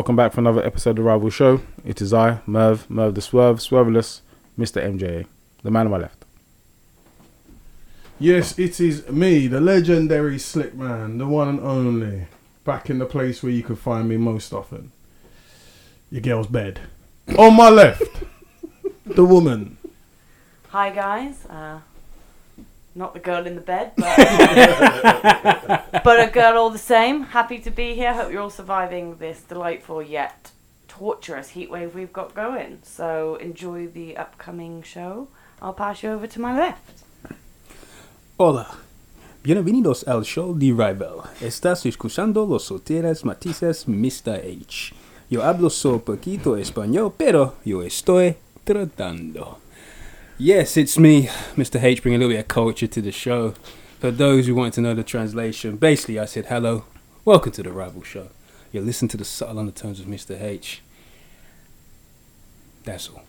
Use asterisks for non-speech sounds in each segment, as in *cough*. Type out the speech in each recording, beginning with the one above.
Welcome back for another episode of the Rival Show. It is I, Merv, Merv the Swerve, Swerveless, Mr. MJ, the man on my left. Yes, it is me, the legendary Slick Man, the one and only. Back in the place where you can find me most often. Your girl's bed. On my left, the woman. Hi guys, uh, not the girl in the bed, but, *laughs* but a girl all the same. Happy to be here. Hope you're all surviving this delightful yet torturous heat wave we've got going. So enjoy the upcoming show. I'll pass you over to my left. Hola, bienvenidos al show de Rival. Estás escuchando los solteras matices Mr. H. Yo hablo so poquito español, pero yo estoy tratando. Yes, it's me, Mr. H, bringing a little bit of culture to the show. For those who want to know the translation, basically I said, hello, welcome to the Rival Show. You listen to the subtle undertones of Mr. H. That's all.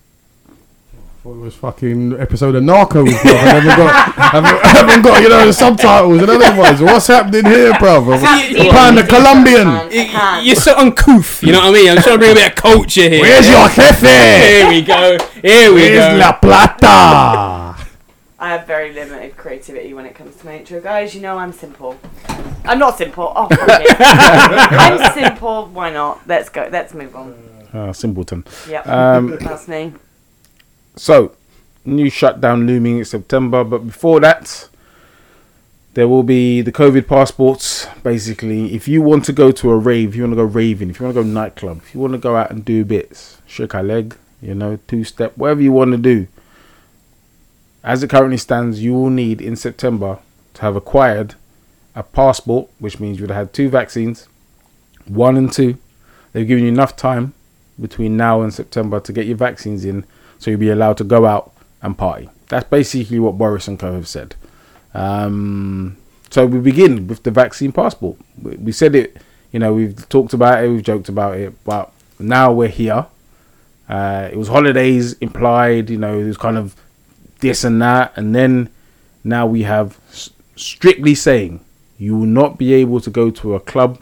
Thought it was fucking episode of Narcos, bro. I haven't got, haven't, haven't got, you know, the subtitles and other ones. What's happening here, brother? Playing the Colombian. I can't. You're so uncouth, you know what I mean? I'm trying to bring a bit of culture here. Where's your jefe? Here we go. Here we Where's go. la plata? I have very limited creativity when it comes to my intro, guys. You know I'm simple. I'm not simple. Oh, fuck. *laughs* I'm simple. Why not? Let's go. Let's move on. Uh, simpleton. Yep, Um, that's me. So, new shutdown looming in September, but before that, there will be the COVID passports. Basically, if you want to go to a rave, if you want to go raving, if you want to go nightclub, if you want to go out and do bits, shake a leg, you know, two step, whatever you want to do. As it currently stands, you will need in September to have acquired a passport, which means you would have had two vaccines, one and two. They've given you enough time between now and September to get your vaccines in so you'll be allowed to go out and party. That's basically what Boris and Co have said. Um, so we begin with the vaccine passport. We, said it, you know, we've talked about it, we've joked about it, but now we're here. Uh, it was holidays implied, you know, it was kind of this and that, and then now we have strictly saying you will not be able to go to a club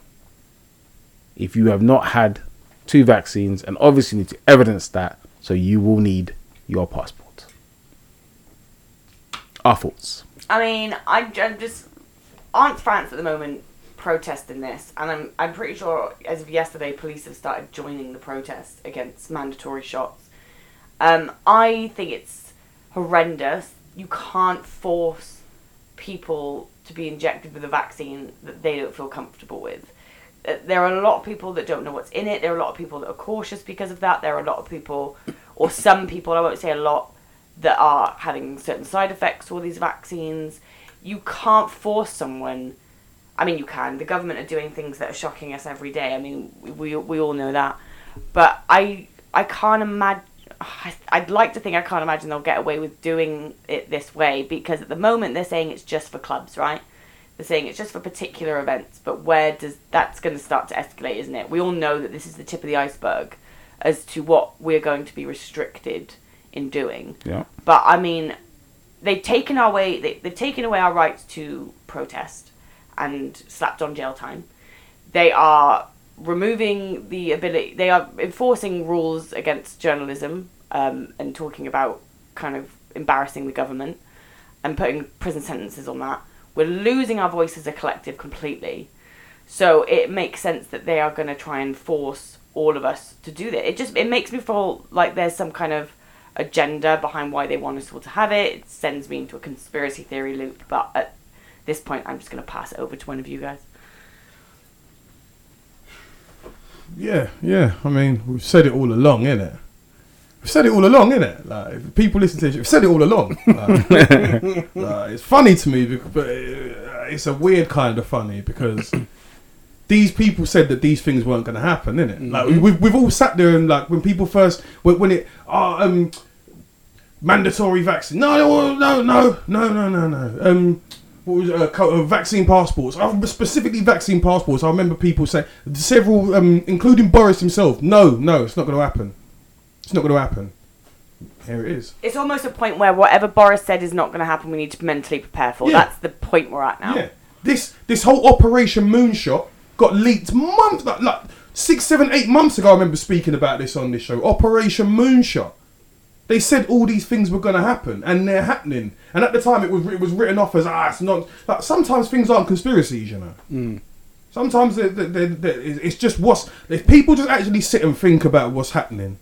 if you have not had two vaccines, and obviously need to evidence that, so you will need your passport. Our thoughts. I mean, I'm, I'm just aren't France at the moment protesting this, and I'm I'm pretty sure as of yesterday, police have started joining the protest against mandatory shots. Um, I think it's horrendous. You can't force people to be injected with a vaccine that they don't feel comfortable with. There are a lot of people that don't know what's in it. There are a lot of people that are cautious because of that. There are a lot of people, or some people, I won't say a lot, that are having certain side effects to all these vaccines. You can't force someone. I mean, you can. The government are doing things that are shocking us every day. I mean, we, we all know that. But I I can't imagine. I'd like to think I can't imagine they'll get away with doing it this way because at the moment they're saying it's just for clubs, right? They're saying it's just for particular events, but where does that's going to start to escalate, isn't it? We all know that this is the tip of the iceberg as to what we're going to be restricted in doing. Yeah. But I mean, they've taken our way. They, they've taken away our rights to protest and slapped on jail time. They are removing the ability. They are enforcing rules against journalism um, and talking about kind of embarrassing the government and putting prison sentences on that. We're losing our voice as a collective completely. So it makes sense that they are going to try and force all of us to do that. It just it makes me feel like there's some kind of agenda behind why they want us all to have it. It sends me into a conspiracy theory loop. But at this point, I'm just going to pass it over to one of you guys. Yeah, yeah. I mean, we've said it all along, innit? We've said it all along, innit? Like, people listen to this, we've said it all along. *laughs* Like, like, it's funny to me, but uh, it's a weird kind of funny because *coughs* these people said that these things weren't going to happen, innit? Like, we- we've, we've all sat there and, like, when people first, when, when it, oh, um, mandatory vaccine. No, no, no, no, no, no, no, no. Um, what was it, uh, uh, vaccine passports? Uh, specifically, vaccine passports. I remember people saying several, um, including Boris himself. No, no, it's not going to happen. It's not going to happen. Here it is. It's almost a point where whatever Boris said is not going to happen. We need to mentally prepare for. Yeah. That's the point we're at now. Yeah, this this whole Operation Moonshot got leaked months like, like six, seven, eight months ago. I remember speaking about this on this show. Operation Moonshot. They said all these things were going to happen, and they're happening. And at the time, it was it was written off as ah, it's not. Like sometimes things aren't conspiracies, you know. Sometimes they they they they it's just what's if people just actually sit and think about what's happening.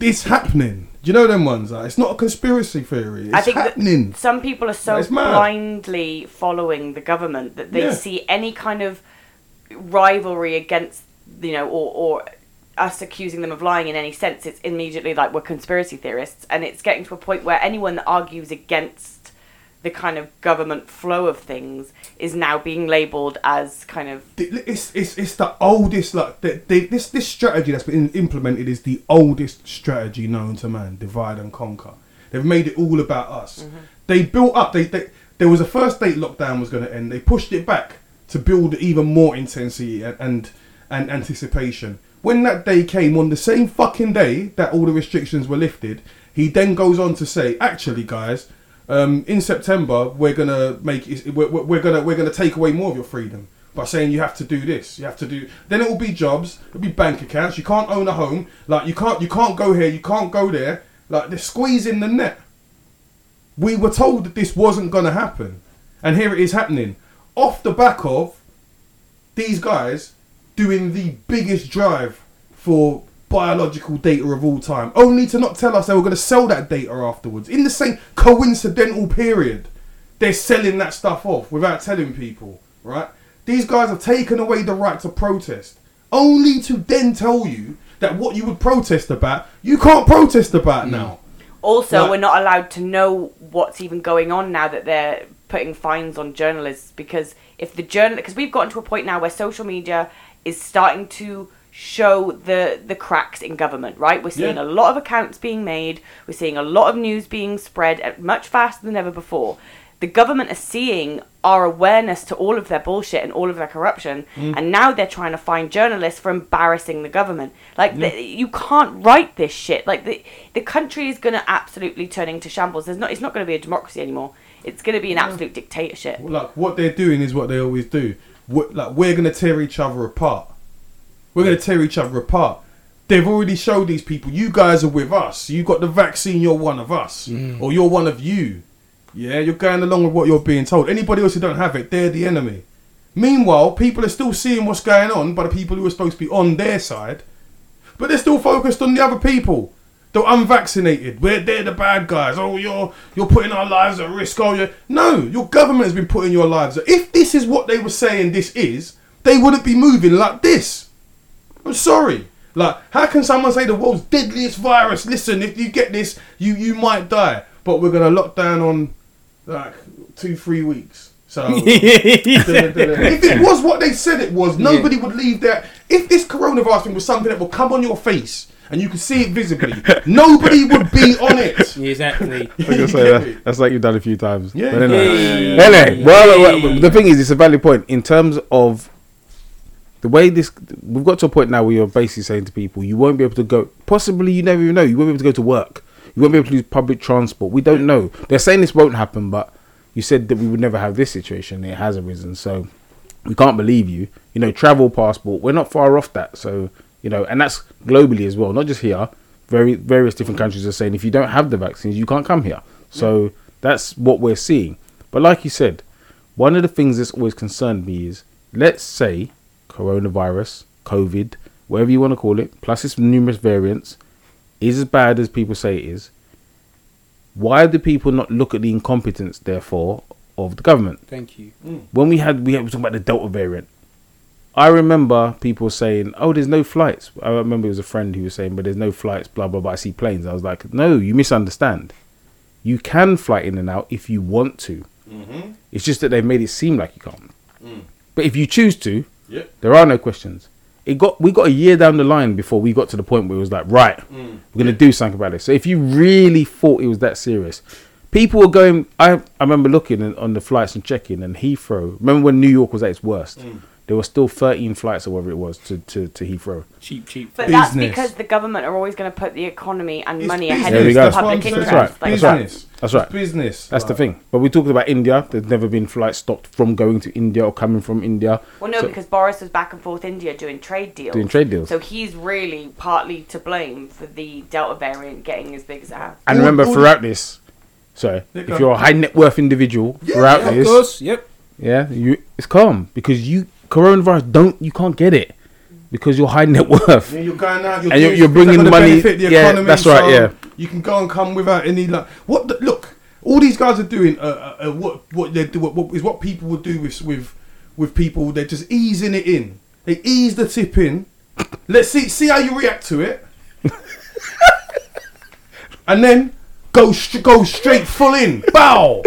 It's happening. Do you know them ones? Like, it's not a conspiracy theory. It's I think happening. some people are so blindly following the government that they Yeah. see any kind of rivalry against, you know, or, or us accusing them of lying in any sense. It's immediately like we're conspiracy theorists, and it's getting to a point where anyone that argues against the kind of government flow of things is now being labelled as kind of it's, it's, it's the oldest like the, the, this this strategy that's been implemented is the oldest strategy known to man divide and conquer. They've made it all about us. Mm-hmm. They built up they, they there was a first date lockdown was going to end. They pushed it back to build even more intensity and, and and anticipation. When that day came on the same fucking day that all the restrictions were lifted he then goes on to say actually guys um, in September we're gonna make we're, we're gonna we're gonna take away more of your freedom by saying you have to do this, you have to do. Then it will be jobs, it'll be bank accounts. You can't own a home, like you can't you can't go here, you can't go there. Like they're squeezing the net. We were told that this wasn't gonna happen, and here it is happening off the back of these guys doing the biggest drive for biological data of all time, only to not tell us they were going to sell that data afterwards in the same coincidental period. They're selling that stuff off without telling people, right? These guys have taken away the right to protest, only to then tell you that what you would protest about, you can't protest about mm. now. Also, Like- we're not allowed to know what's even going on now that they're putting fines on journalists because if the journal because we've gotten to a point now where social media is starting to show the the cracks in government right? We're seeing Yeah. a lot of accounts being made. We're seeing a lot of news being spread at much faster than ever before. The government are seeing our awareness to all of their bullshit and all of their corruption mm. and now they're trying to find journalists for embarrassing the government. Like the, you can't write this shit. Like the the country is going to absolutely turn into shambles. There's not it's not going to be a democracy anymore. It's going to be an absolute dictatorship. Like what they're doing is what they always do. What, like we're gonna tear each other apart. We're gonna tear each other apart. They've already showed these people. You guys are with us. You got the vaccine. You're one of us, mm. or you're one of you. Yeah, you're going along with what you're being told. Anybody else who don't have it, they're the enemy. Meanwhile, people are still seeing what's going on by the people who are supposed to be on their side, but they're still focused on the other people. They're unvaccinated, we're they're the bad guys. Oh, you're you're putting our lives at risk. Oh, you no, your government has been putting your lives. At, if this is what they were saying, this is, they wouldn't be moving like this. I'm sorry. Like, how can someone say the world's deadliest virus? Listen, if you get this, you you might die. But we're gonna lock down on like two, three weeks. So *laughs* *laughs* if it was what they said it was, nobody would leave there. If this coronavirus thing was something that will come on your face and you can see it visibly, *laughs* nobody would be on it. Exactly. I was say that, that's like you've done a few times. Yeah. But anyway, Yeah, yeah, yeah, Anyway, well, yeah, well, yeah, the thing is, it's a valid point in terms of the way this. We've got to a point now where you're basically saying to people, you won't be able to go. Possibly, you never even know. You won't be able to go to work. You won't be able to use public transport. We don't know. They're saying this won't happen, but you said that we would never have this situation. It has arisen, so we can't believe you. You know, travel passport. We're not far off that. So you know, and that's globally as well, not just here. Very various different countries are saying if you don't have the vaccines, you can't come here. So that's what we're seeing. But like you said, one of the things that's always concerned me is let's say coronavirus, COVID, whatever you want to call it, plus its numerous variants, is as bad as people say it is. Why do people not look at the incompetence, therefore, of the government? Thank you. Mm. when we had we had we were talking about the Delta variant. I remember people saying, "Oh, there's no flights." I remember it was a friend who was saying, "But there's no flights." Blah blah blah. I see planes. I was like, "No, you misunderstand. You can fly in and out if you want to. Mm-hmm. It's just that they've made it seem like you can't. Mm. But if you choose to, Yep. there are no questions. It got we got a year down the line before we got to the point where it was like, right, mm. we're gonna do something about it. So if you really thought it was that serious, people were going. I I remember looking on the flights and checking, and Heathrow. Remember when New York was at its worst? Mm. There were still 13 flights or whatever it was to to, to Heathrow. Cheap, cheap. Cheap. But that's because the government are always going to put the economy and It's money business. ahead of the go. That's what public interest That's right. like That's right. Business. That's right. business. That's the thing. But we talked about India. There's never been flights stopped from going to India or coming from India Well, no, So- because Boris was back and forth India doing trade deals. doing trade deals. So he's really partly to blame for the Delta variant getting as big as it has. and remember, throughout this, sorry, if you're a high net worth individual, throughout Of this, course, yep. yeah, you it's calm because you coronavirus don't you can't get it because you're high net worth. Yeah, you're going out, you're, And you're- you're bringing money- benefit the yeah, economy, that's right, so yeah. You can go and come without any like what? The, look, all these guys are doing. Uh, uh, uh, what what they do what, what is what people would do with with with people. They're just easing it in. They ease the tip in. Let's see see how you react to it, *laughs* and then go str- go straight full in. Bow.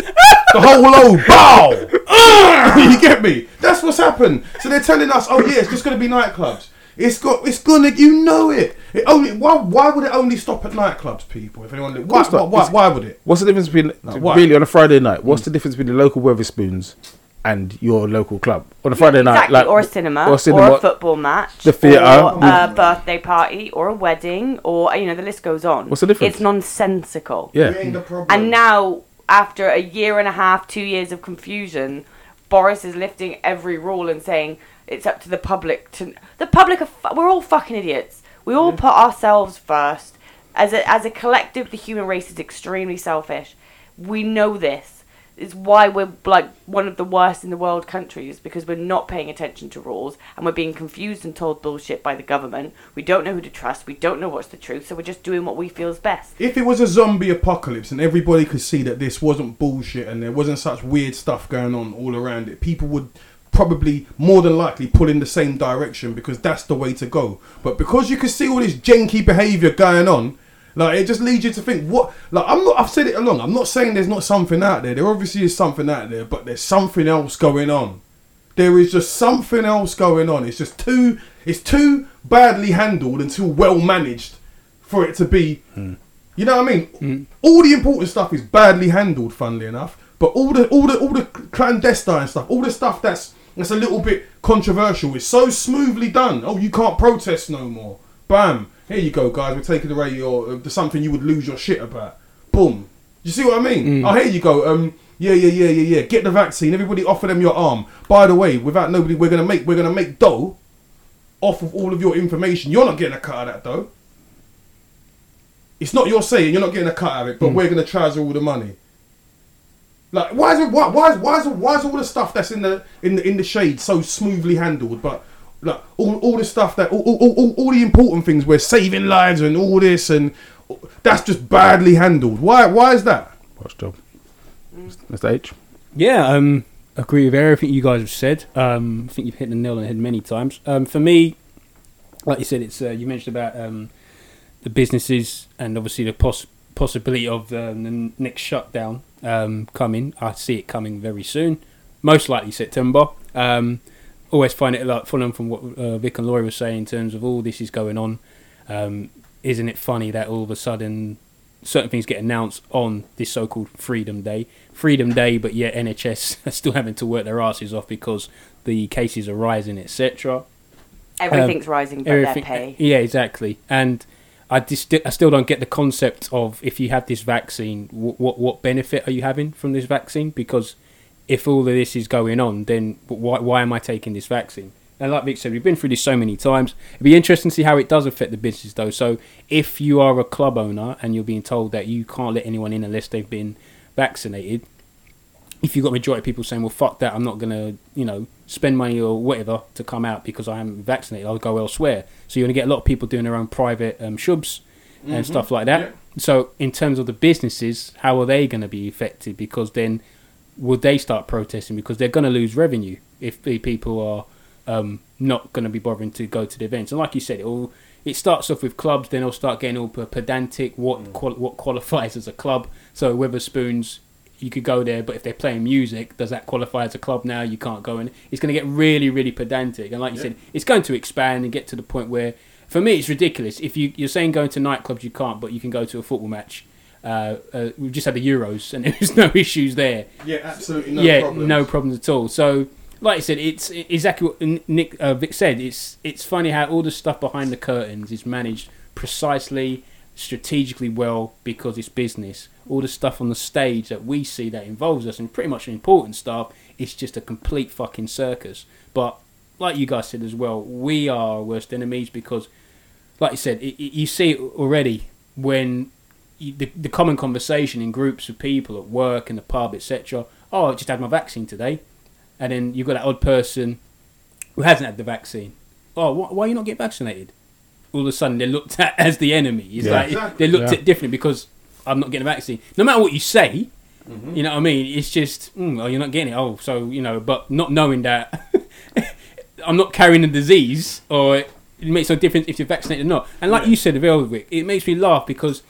The whole load, bow! *laughs* *laughs* you get me? That's what's happened. So they're telling us, oh yeah, it's just gonna be nightclubs. It's got, it's gonna, you know it. It only, why, why would it only stop at nightclubs, people? If anyone, why, why, why, why would it? What's the difference between why? really on a Friday night? What's the difference between the local Wetherspoons and your local club on a Friday night? Exactly, Like or a cinema, or or, cinema, a football match, the theatre. or mm. a birthday party, or a wedding, or you know the list goes on. What's the difference? It's nonsensical. Yeah, We ain't the problem. And now, after a year and a half, two years of confusion, Boris is lifting every rule and saying it's up to the public to. The public are. We're all fucking idiots. We all put ourselves first. As a as a collective, the human race is extremely selfish. We know this. It's why we're like one of the worst in the world countries because we're not paying attention to rules and we're being confused and told bullshit by the government. We don't know who to trust. We don't know what's the truth. So we're just doing what we feel is best. If it was a zombie apocalypse and everybody could see that this wasn't bullshit and there wasn't such weird stuff going on all around it, people would probably more than likely pull in the same direction because that's the way to go. But because you can see all this janky behaviour going on, like it just leads you to think what like I'm not I've said it along, I'm not saying there's not something out there. There obviously is something out there, but there's something else going on. There is just something else going on. It's just too it's too badly handled and too well managed for it to be hmm. you know what I mean? Hmm. All the important stuff is badly handled, funnily enough. But all the all the all the clandestine stuff, all the stuff that's that's a little bit controversial, It's so smoothly done. Oh, you can't protest no more. Bam! Here you go, guys. We're taking away your uh, something you would lose your shit about. Boom. You see what I mean? Oh, here you go. Um, yeah, yeah, yeah, yeah, yeah. Get the vaccine. Everybody, offer them your arm. By the way, without nobody, we're gonna make we're gonna make dough off of all of your information. You're not getting a cut of that though. It's not your saying. You're not getting a cut out of it, but we're gonna charge all the money. Like, why is it? Why, why is why is why is all the stuff that's in the in the in the shade so smoothly handled? But like all, all the stuff that all, all, all, all the important things we're saving lives and all this and that's just badly handled. Why why is that? Watch job. Mr. H. Yeah, um, agree with everything you guys have said. Um, I think you've hit the nail on the head many times. Um, for me, like you said, it's uh, you mentioned about um, the businesses and obviously the poss- possibility of um, the next shutdown um, coming. I see it coming very soon, most likely September. Um, always find it like following from what uh, Vic and Lori were saying in terms of all this is going on. Um, isn't it funny that all of a sudden certain things get announced on this so-called Freedom Day? Freedom Day, but yet NHS *laughs* are still having to work their asses off because the cases are rising, etc. Everything's rising, but their pay. Yeah, exactly. And I just I still don't get the concept of if you have this vaccine, what what, what benefit are you having from this vaccine? Because if all of this is going on, then why why am I taking this vaccine? And like Vic said, we've been through this so many times. It'd be interesting to see how it does affect the business, though. So if you are a club owner and you're being told that you can't let anyone in unless they've been vaccinated, if you've got a majority of people saying, "Well, fuck that, I'm not gonna, you know, spend money or whatever to come out because I am vaccinated. I'll go elsewhere." So you're gonna get a lot of people doing their own private um, shubs and stuff like that. Yeah. So in terms of the businesses, how are they gonna be affected? Because then would they start protesting because they're gonna lose revenue if the people are um, not gonna be bothering to go to the events? And like you said, it all it starts off with clubs, then it'll start getting all pedantic. What qual- what qualifies as a club? So Wetherspoons you could go there, but if they're playing music, does that qualify as a club now? You can't go in. It's going to get really, really pedantic. And like you Yeah. said, it's going to expand and get to the point where, for me, it's ridiculous. If you, you're saying going to nightclubs, you can't, but you can go to a football match. Uh, uh, we've just had the Euros, and *laughs* there's no issues there. Yeah, absolutely no yeah, problem. no problems at all. So, like I said, it's exactly what Nick uh, Vic said. It's it's funny how all the stuff behind the curtains is managed precisely, strategically well because it's business. All the stuff on the stage that we see that involves us and pretty much important stuff, it's just a complete fucking circus. But like you guys said as well, we are our worst enemies because, like you said, it, it- you see it already when you, the, the common conversation in groups of people at work, in the pub, etc. Oh, I just had my vaccine today. And then you've got that odd person who hasn't had the vaccine. Oh, wh- why are you not getting vaccinated? All of a sudden, they're looked at *laughs* as the enemy. It's Yeah. like Exactly. they're looked Yeah. at differently because I'm not getting a vaccine. No matter what you say, you know what I mean. It's just, mm, oh, you're not getting it. Oh, so you know, but not knowing that *laughs* I'm not carrying the disease, or it makes no difference if you're vaccinated or not. And like you said, Velwick, it makes me laugh because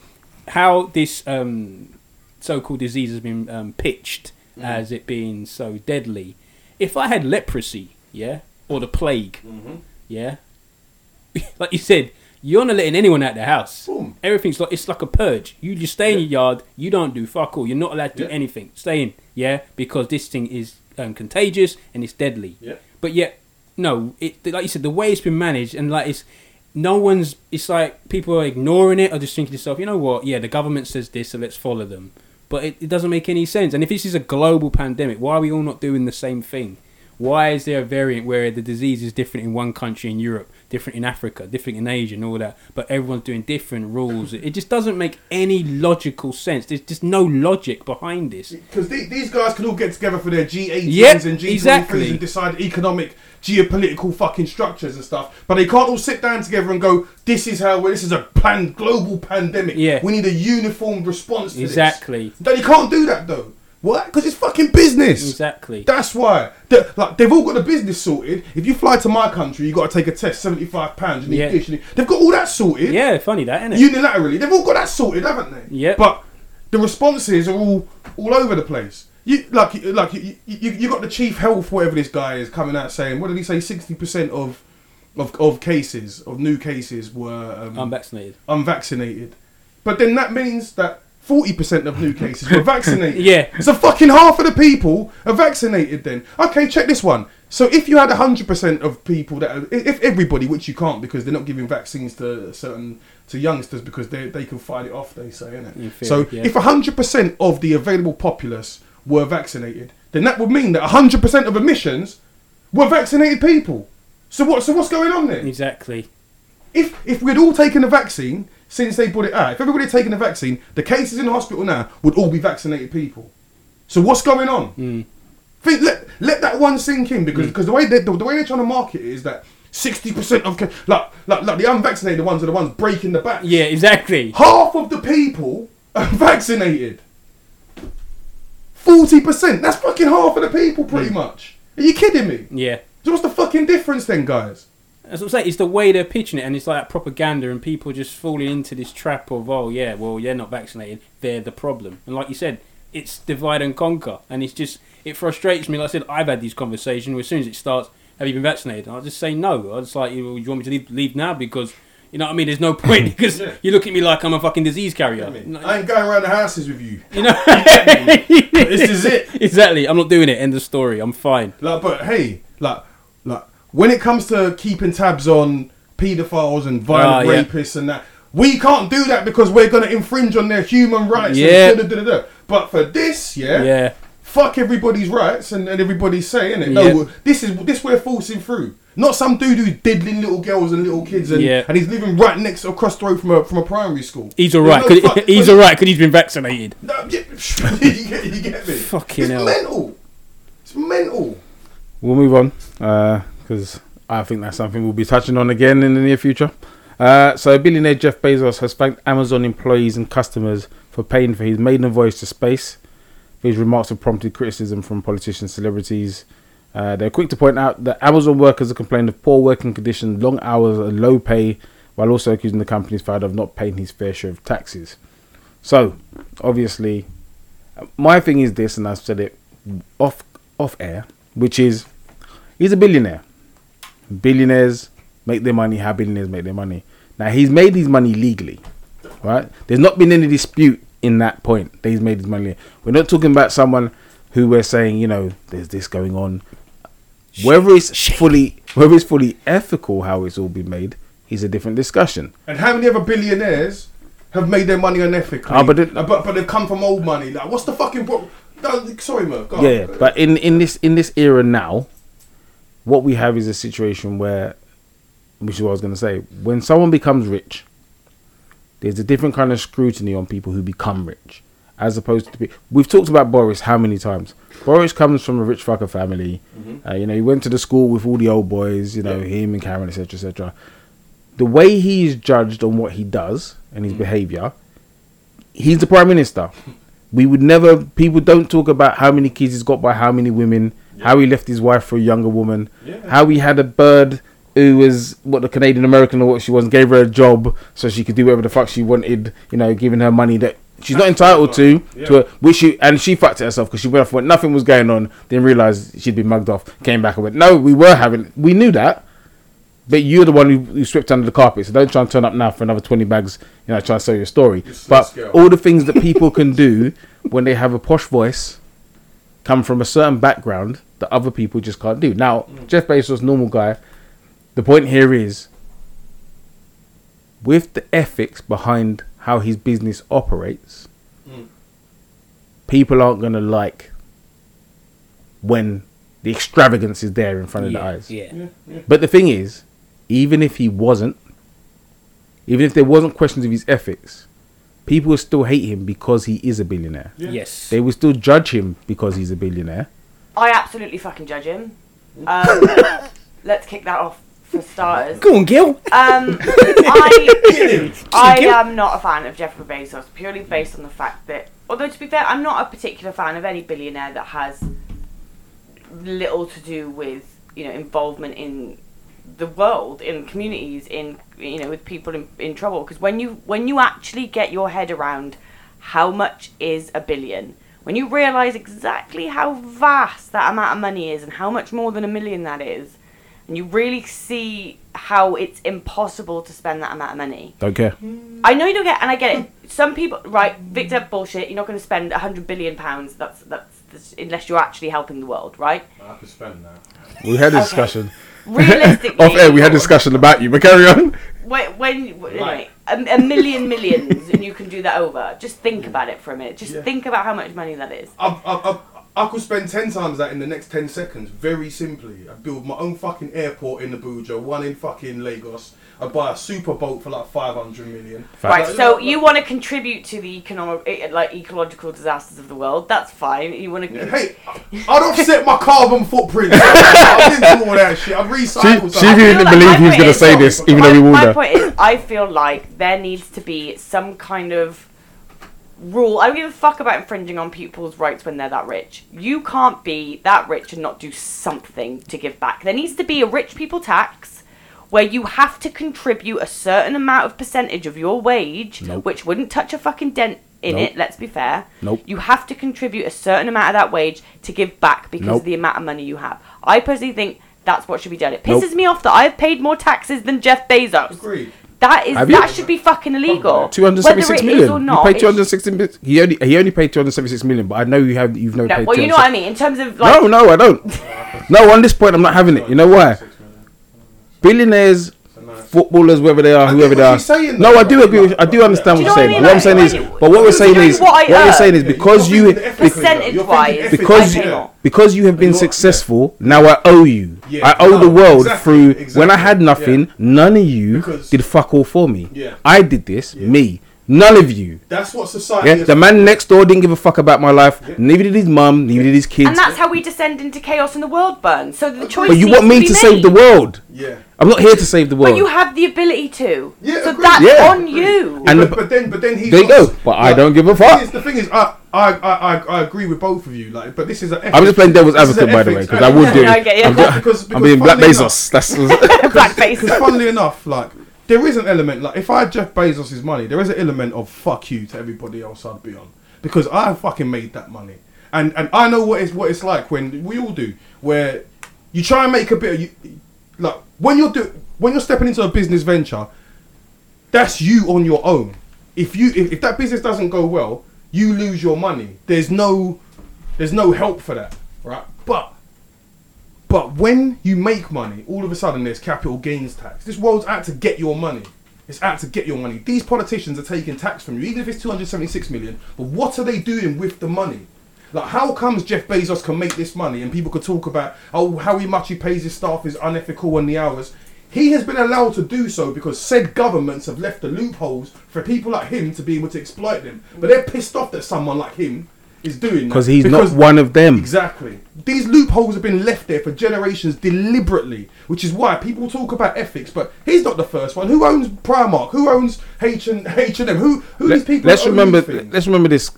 how this um, so-called disease has been um, pitched as it being so deadly. If I had leprosy, yeah, or the plague, yeah, *laughs* like you said, you're not letting anyone out the house. Boom. Everything's like it's like a purge. You just stay in your yard. You don't do fuck all. You're not allowed to do Yeah. anything. Stay in, yeah, because this thing is um, contagious and it's deadly. Yeah. But yet, no, it like you said, the way it's been managed and like it's no one's. It's like people are ignoring it or just thinking to themselves, you know what? Yeah, the government says this, so let's follow them. But it, it doesn't make any sense. And if this is a global pandemic, why are we all not doing the same thing? Why is there a variant where the disease is different in one country in Europe, different in Africa, different in Asia, and all that, but everyone's doing different rules? It just doesn't make any logical sense. There's just no logic behind this. Because these guys can all get together for their G18s Yep, and G23s exactly. and decide economic, geopolitical fucking structures and stuff. But they can't all sit down together and go, "This is how. We this is a pan, global pandemic. Yeah. we need a uniform response to Exactly. this." Then you can't do that though. What? Because it's fucking business. Exactly. That's why. They- like they've all got the business sorted. If you fly to my country, you got to take a test, seventy-five pounds. You need Yeah. this. You need, they've got all that sorted Yeah, funny that, isn't it? unilaterally. They've all got that sorted, haven't they? Yeah. But the responses are all all over the place. You like like you, you, you got the chief health whatever this guy is coming out saying. What did he say? Sixty percent of of of cases of new cases were um, Unvaccinated. unvaccinated. But then that means that. Forty percent of new cases were vaccinated. *laughs* Yeah. so fucking half of the people are vaccinated. Then okay, check this one. So if you had hundred percent of people that, are, if everybody, which you can't because they're not giving vaccines to certain to youngsters because they they can fight it off. They say, In innit? theory, So yeah. if hundred percent of the available populace were vaccinated, then that would mean that hundred percent of emissions were vaccinated people. So what? So what's going on there? Exactly. if if we'd all taken a vaccine since they brought it out, if everybody had taken the vaccine, the cases in the hospital now would all be vaccinated people. So what's going on? Mm. Think, let let that one sink in because because the way they, the, the way they're trying to market it is that sixty percent of like, like like the unvaccinated ones are the ones breaking the back. Yeah, exactly. Half of the people *laughs* are vaccinated. Forty percent. That's fucking half of the people, pretty much. Are you kidding me? Yeah. So what's the fucking difference then, guys? That's what I'm saying. It's the way they're pitching it, and it's like propaganda, and people just falling into this trap of, oh yeah, well they're not vaccinated, they're the problem. And like you said, it's divide and conquer, and it's just it frustrates me. Like I said, I've had these conversations. Where as soon as it starts, have you been vaccinated? And I just say no. I just like, you, you want me to leave, leave now because you know what I mean. There's no point *laughs* because Yeah. you look at me like I'm a fucking disease carrier. I, mean, I ain't going around the houses with you. you know, *laughs* This is it. *laughs* exactly. I'm not doing it. End of story. I'm fine. Like, but hey, like when it comes to keeping tabs on paedophiles and violent Ah, yeah. rapists and that, we can't do that because we're gonna infringe on their human rights. Yeah. And da-da-da-da. But for this, yeah, Yeah. fuck everybody's rights and, and everybody's saying it. Yeah. No, this is this we're forcing through. Not some dude who's diddling little girls and little kids and, Yeah. and he's living right next across the road from a from a primary school. He's alright. no *laughs* 'cause fuck- he's alright because he's been vaccinated. No, yeah, *laughs* you, get, you get me? Fucking it's hell. mental. It's mental. We'll move on because I think that's something we'll be touching on again in the near future. Uh, so, billionaire Jeff Bezos has thanked Amazon employees and customers for paying for his maiden voyage to space. These remarks have prompted criticism from politicians, celebrities. Uh, they're quick to point out that Amazon workers have complained of poor working conditions, long hours, and low pay, while also accusing the company's founder of not paying his fair share of taxes. So, obviously, my thing is this, and I've said it off off air, which is he's a billionaire. Billionaires make their money how billionaires make their money. Now he's made his money legally, right? There's not been any dispute in that point that he's made his money. We're not talking about someone who we're saying, you know, there's this going on. Whether it's fully whether it's fully ethical how it's all been made is a different discussion. And how many other billionaires have made their money unethically. Ah, but it- Uh, but but they've come from old money. Like, what's the fucking pro- no, Sorry, Mo. Go on. Yeah, but in in this in this era now, what we have is a situation where, which is what I was going to say, when someone becomes rich, there's a different kind of scrutiny on people who become rich, as opposed to be. We've talked about Boris how many times? Boris comes from a rich fucker family. Uh, you know, he went to the school with all the old boys. You know, him and Karen, etc., etc. The way he is judged on what he does and his behavior, he's the prime minister. *laughs* We would never. People don't talk about how many kids he's got by how many women, how he left his wife for a younger woman, Yeah. how he had a bird who was what the Canadian American or what she was, and gave her a job so she could do whatever the fuck she wanted. You know, giving her money that she's not entitled to. Yeah. To a, which she and she fucked it herself because she went off when nothing was going on. Didn't realize she'd been mugged off. Came back and went, no, we were having. We knew that. But you're the one who, who swept under the carpet, so don't try and turn up now for another twenty bags. You know, try to sell your story. But all the things that people can do when they have a posh voice come from a certain background that other people just can't do. Now, mm. Jeff Bezos, normal guy. The point here is, with the ethics behind how his business operates, mm. people aren't gonna like when the extravagance is there in front of yeah, the eyes. yeah. Yeah, yeah. But the thing is, even if he wasn't, even if there wasn't questions of his ethics, people would still hate him because he is a billionaire. Yeah. Yes. They will still judge him because he's a billionaire. I absolutely fucking judge him. *laughs* Um, let's kick that off for starters. Go on, Gil. Um, *laughs* I, I am not a fan of Jeffrey Bezos purely based on the fact that, although to be fair, I'm not a particular fan of any billionaire that has little to do with you know involvement in the world, in communities, in you know with people in, in trouble. Because when you when you actually get your head around how much is a billion, when you realise exactly how vast that amount of money is and how much more than a million that is, and you really see how it's impossible to spend that amount of money. Don't care. I know you don't get, and I get it. Some people, right? Victor, bullshit. You're not going to spend a hundred billion pounds. That's, that's that's unless you're actually helping the world, right? I could spend that. We had a Okay. Discussion. Realistically, Off air, we had a discussion about you, but carry on. when, when anyway, a, a million millions, and you can do that over. Just think about it for a minute. Just Yeah. think about how much money that is. I, I, I, I could spend 10 times that in the next 10 seconds. Very simply. I build my own fucking airport in Abuja, one in fucking Lagos. I buy a super boat for like 500 million. Right, Like, so like- you want to contribute to the economic, like ecological disasters of the world? That's fine. You want to. Yeah, Hey, I'd offset my carbon footprint. I didn't do all that shit. I'd recycle She- she didn't like- believe he was gonna say this, even though my, we warned my point is, I feel like there needs to be some kind of rule. I don't give a fuck about infringing on people's rights when they're that rich. You can't be that rich and not do something to give back. There needs to be a rich people tax where you have to contribute a certain amount of percentage of your wage, Nope. which wouldn't touch a fucking dent in Nope. it, let's be fair. Nope. You have to contribute a certain amount of that wage to give back because Nope. of the amount of money you have. I personally think that's what should be done. It Nope. pisses me off that I've paid more taxes than Jeff Bezos. Agreed. That is Have you? that should be fucking illegal. Two hundred seventy-six Whether it is million. or You paid it two hundred sixty. He only he only paid two hundred seventy-six million. But I know you have you've never No, paid. well, you know what I mean. In terms of like, no, no, I don't. no, on this point, I'm not having it. You know why? Billionaires, footballers, whether they are, whoever they are. saying, No, though. I do agree. With, I do understand Do what you you're know saying. what I What I'm saying is, but what we're saying is, what we're saying is because you're you, thinking ethically, though. You're thinking Percentage-wise, because you, because you have been successful, now I owe you. I owe the world through when I had nothing. None of you did fuck all for me. I did this. Me. None of you. That's what society Yeah, is. the man next door didn't give a fuck about my life. Neither did his mum. Neither did his kids. and that's how we descend into chaos and the world burns. So the choice. but you want me be to save made. the world. Yeah. I'm not here to save the world. But you have the ability to. Yeah, so agreed. that's Yeah. on you. And but, the- but then, but then he's There you go. But I don't give a fuck. The thing is, I, I, I, I, I agree with both of you. Like, but this is a. I'm just playing devil's advocate, by the way, because I would do. No, I get you. I'm, do- Because- I'm being Black funnily Bezos. That's *laughs* Blackface. Because funnily enough, like there is an element like if I had Jeff Bezos' money, there is an element of fuck you to everybody else I'd be on because I fucking made that money, and and I know what it's what it's like when we all do where you try and make a bit of you like when you're do when you're stepping into a business venture, that's you on your own. If you if, if that business doesn't go well, you lose your money. There's no there's no help for that, right? But but when you make money, all of a sudden there's capital gains tax. This world's out to get your money. It's out to get your money. These politicians are taking tax from you, even if it's 276 million. But what are they doing with the money? Like, how comes Jeff Bezos can make this money and people could talk about, oh, how much he pays his staff is unethical and the hours? He has been allowed to do so because said governments have left the loopholes for people like him to be able to exploit them. But they're pissed off that someone like him is doing that. Because he's not one of them. Exactly. These loopholes have been left there for generations deliberately, which is why people talk about ethics. But he's not the first one. Who owns Primark? Who owns H and H and M? Who who are these people? Let's remember. Let's remember this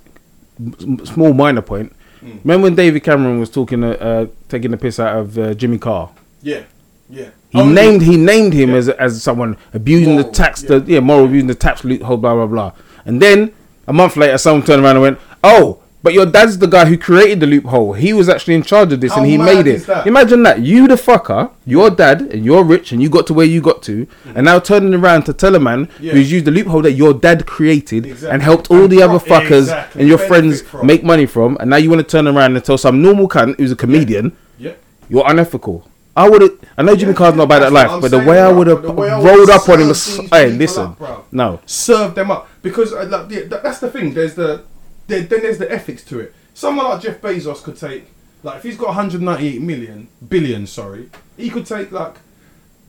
small minor point. Mm. Remember when David Cameron was talking, uh, uh, taking the piss out of uh, Jimmy Carr? Yeah, yeah. He Oh, named he named him Yeah. as as someone abusing the tax, yeah. the yeah moral abusing the tax loophole, blah blah blah. And then a month later, someone turned around and went, "Oh, but your dad's the guy who created the loophole. He was actually in charge of this, How and he mad made it." that? Imagine that you, the fucker, your dad, and you're rich, and you got to where you got to, and now turning around to tell a man Mm-hmm. Yeah. who's used the loophole that your dad created Exactly. and helped all And the other fuckers exactly. and your Benefit friends from. make money from, and now you want to turn around and tell some normal cunt who's a comedian Yeah. you're unethical. I would have. I know Jimmy Yeah, Carr's not about that life, but the saying, way I bro. would have The way I rolled up on him, was, hey, listen, up, bro. no, serve them up because uh, like, yeah, that, that's the thing. There's the then there's the ethics to it. Someone like Jeff Bezos could take like if he's got 198 million billion, sorry, he could take like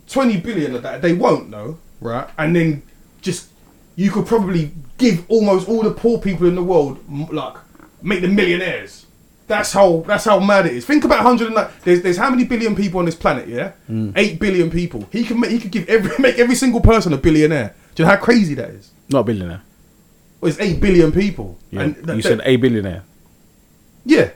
20 billion of that. They won't know, right? And then just you could probably give almost all the poor people in the world like make them millionaires. That's how that's how mad it is. Think about 109. There's there's how many billion people on this planet? Yeah, mm. eight billion people. He can make he could give every *laughs* make every single person a billionaire. Do you know how crazy that is? not a billionaire. Well, it's eight billion people. Yeah. And that- you said a billionaire. yeah,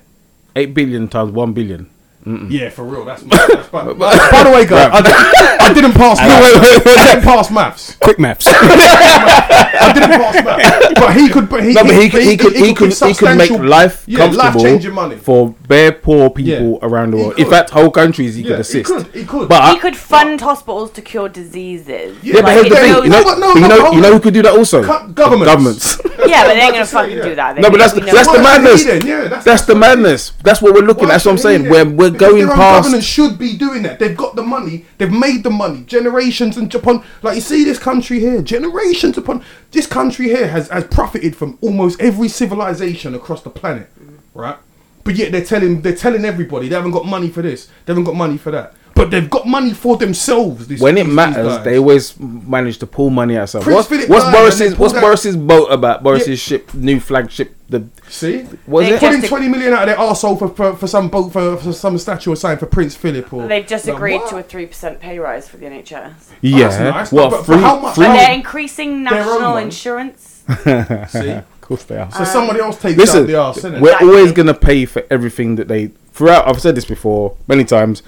Eight billion times one billion. Yeah, for real. That's, that's *laughs* bad. By the way, guys, I, I didn't pass. maths. I didn't pass maths. Quick maps. *laughs* I didn't pass maths. But he could. But he, No, but he could, he could, he could, he could make life yeah, comfortable life-changing money. for bare poor people Yeah. around the world. In fact, whole countries he Yeah, could he assist. could, he could. But he could fund hospitals to cure diseases. Yeah, yeah, but Like, here's the thing. You know, No, no, you know, you know who could do that also? Governments. Governments. *laughs* yeah, but they ain't gonna about fucking do that. No, but that's that's the Why should he madness. that's- that's that's the madness. That's what we're looking. At. That's what I'm should he saying. We're then? We're Because going their own past. Government should be doing that. They've got the money. They've made the money. Generations and Japan. Like you see, this country here, generations upon this country here has has profited from almost every civilization across the planet, right? But yet they're telling they're telling everybody they haven't got money for this. They haven't got money for that. But they've got money for themselves. This, when it these- these matters, guys. they always manage to pull money out. Of Prince what's Philip what's died Boris's what's out- Boris's boat about? Boris's ship, new flagship. The see. was They it? just- Putting 20 million out of their arsehole for, for, for some boat for, for some statue or something for Prince Philip or They've just Like, agreed what? to a three percent pay rise for the NHS, yeah. that's nice, What but for free? how much- free- and they're increasing national insurance. *laughs* See? Of course they are. So somebody else takes Listen, out the arse, innit? we're Exactly. always gonna pay for everything that they. Throughout, I've said this before many times.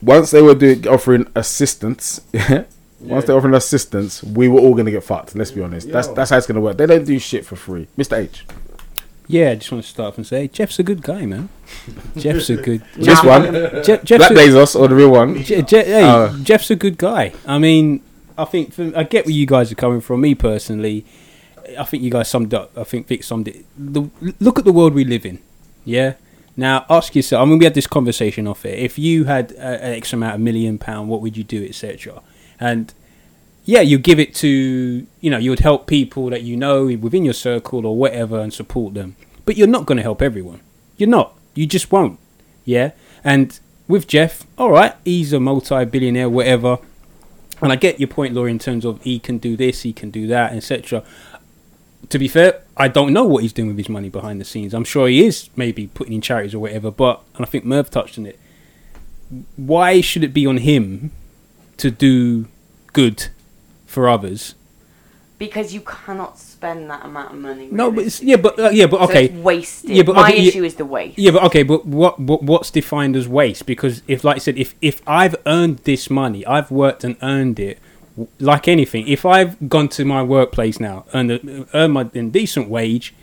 Once they were doing offering assistance, *laughs* once they're offering assistance, we were all gonna get fucked. Let's be honest. That's Yo. that's how it's gonna work. They don't do shit for free, Mr. H. yeah, I just want to start off and say Jeff's a good guy, man. *laughs* Jeff's a good. *laughs* This one, Je- Jeff's Black a, Bezos or the real one. Je- Je- hey, Oh. Jeff's a good guy. I mean, I think for, I get where you guys are coming from. Me personally, I think you guys summed up. I think Vic summed it. The, look at the world we live in. Yeah. Now ask yourself. I mean, we had this conversation off it. If you had uh, an X amount of million pound, what would you do, etc. And yeah, you give it to you know you would help people that you know within your circle or whatever and support them. But you're not going to help everyone. You're not. You just won't. Yeah. And with Jeff, all right, he's a multi-billionaire, whatever. And I get your point, Laura, in terms of he can do this, he can do that, etc. To be fair, I don't know what he's doing with his money behind the scenes. I'm sure he is maybe putting in charities or whatever. But and I think Merv touched on it. Why should it be on him to do good for others? because you cannot spend that amount of money. No, but it's, yeah, but uh, yeah, but So okay, it's wasted. Yeah, but my okay, issue is the waste. Yeah, but okay, but what, what what's defined as waste? Because if, like I said, if if I've earned this money, I've worked and earned it. Like anything, if I've gone to my workplace now and earned my decent wage,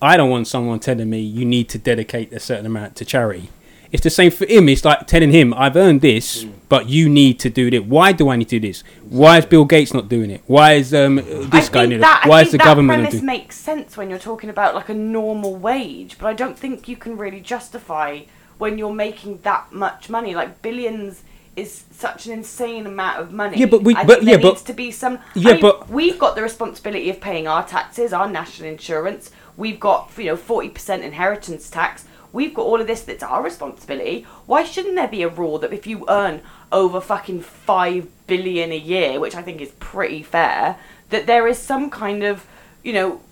I don't want someone telling me you need to dedicate a certain amount to charity. It's the same for him. It's like telling him, "I've earned this, but you need to do it. Why do I need to do this? Why is Bill Gates not doing it? Why is um this I guy doing it? that, I Why think is the that government not premise doing?" makes sense when you're talking about like a normal wage, but I don't think you can really justify when you're making that much money. Like billions is such an insane amount of money. Yeah, but we, I but yeah, but to be some. Yeah, I mean, but we've got the responsibility of paying our taxes, our national insurance. We've got you know forty percent inheritance tax. We've got all of this that's our responsibility. Why shouldn't there be a rule that if you earn over fucking five billion a year, which I think is pretty fair, that there is some kind of you know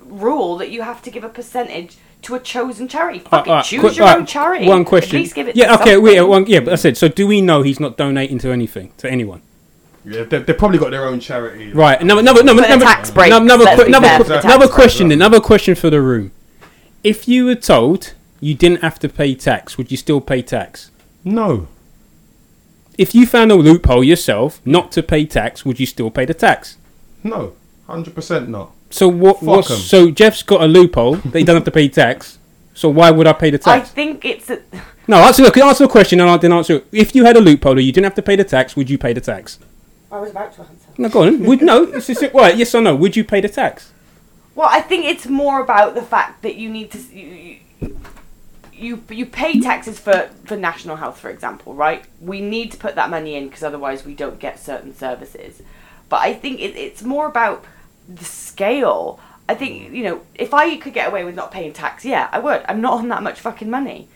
rule that you have to give a percentage to a chosen charity. Ah, Fucking Alright, choose quick- your alright, own charity. One question. At least give it. yeah, okay, wait, uh, something. one, yeah, but I said, so do we know he's not donating to anything, to anyone? Yeah, they, they've probably got their own charity. Right. Another, another, another, another, tax breaks, another, let's que- be another, fair, que- for the tax another breaks. question. Another question for the room. If you were told you didn't have to pay tax, would you still pay tax? No. If you found a loophole yourself not to pay tax, would you still pay the tax? No. 100% not. So what? Fuck What's, 'em. so Jeff's got a loophole that he doesn't have to pay tax. So why would I pay the tax? I tax? think it's a, *laughs* no, answer. Look, answer the question, and I didn't answer. it. If you had a loophole that you didn't have to pay the tax, would you pay the tax? I was about to answer. No, go on. Would no? It's just, right? Yes or no? Would you pay the tax? Well, I think it's more about the fact that you need to you you, you, you pay taxes for for national health, for example, right? We need to put that money in because otherwise we don't get certain services. But I think it, it's more about the scale. I think you know if I could get away with not paying tax, yeah, I would. I'm not on that much fucking money.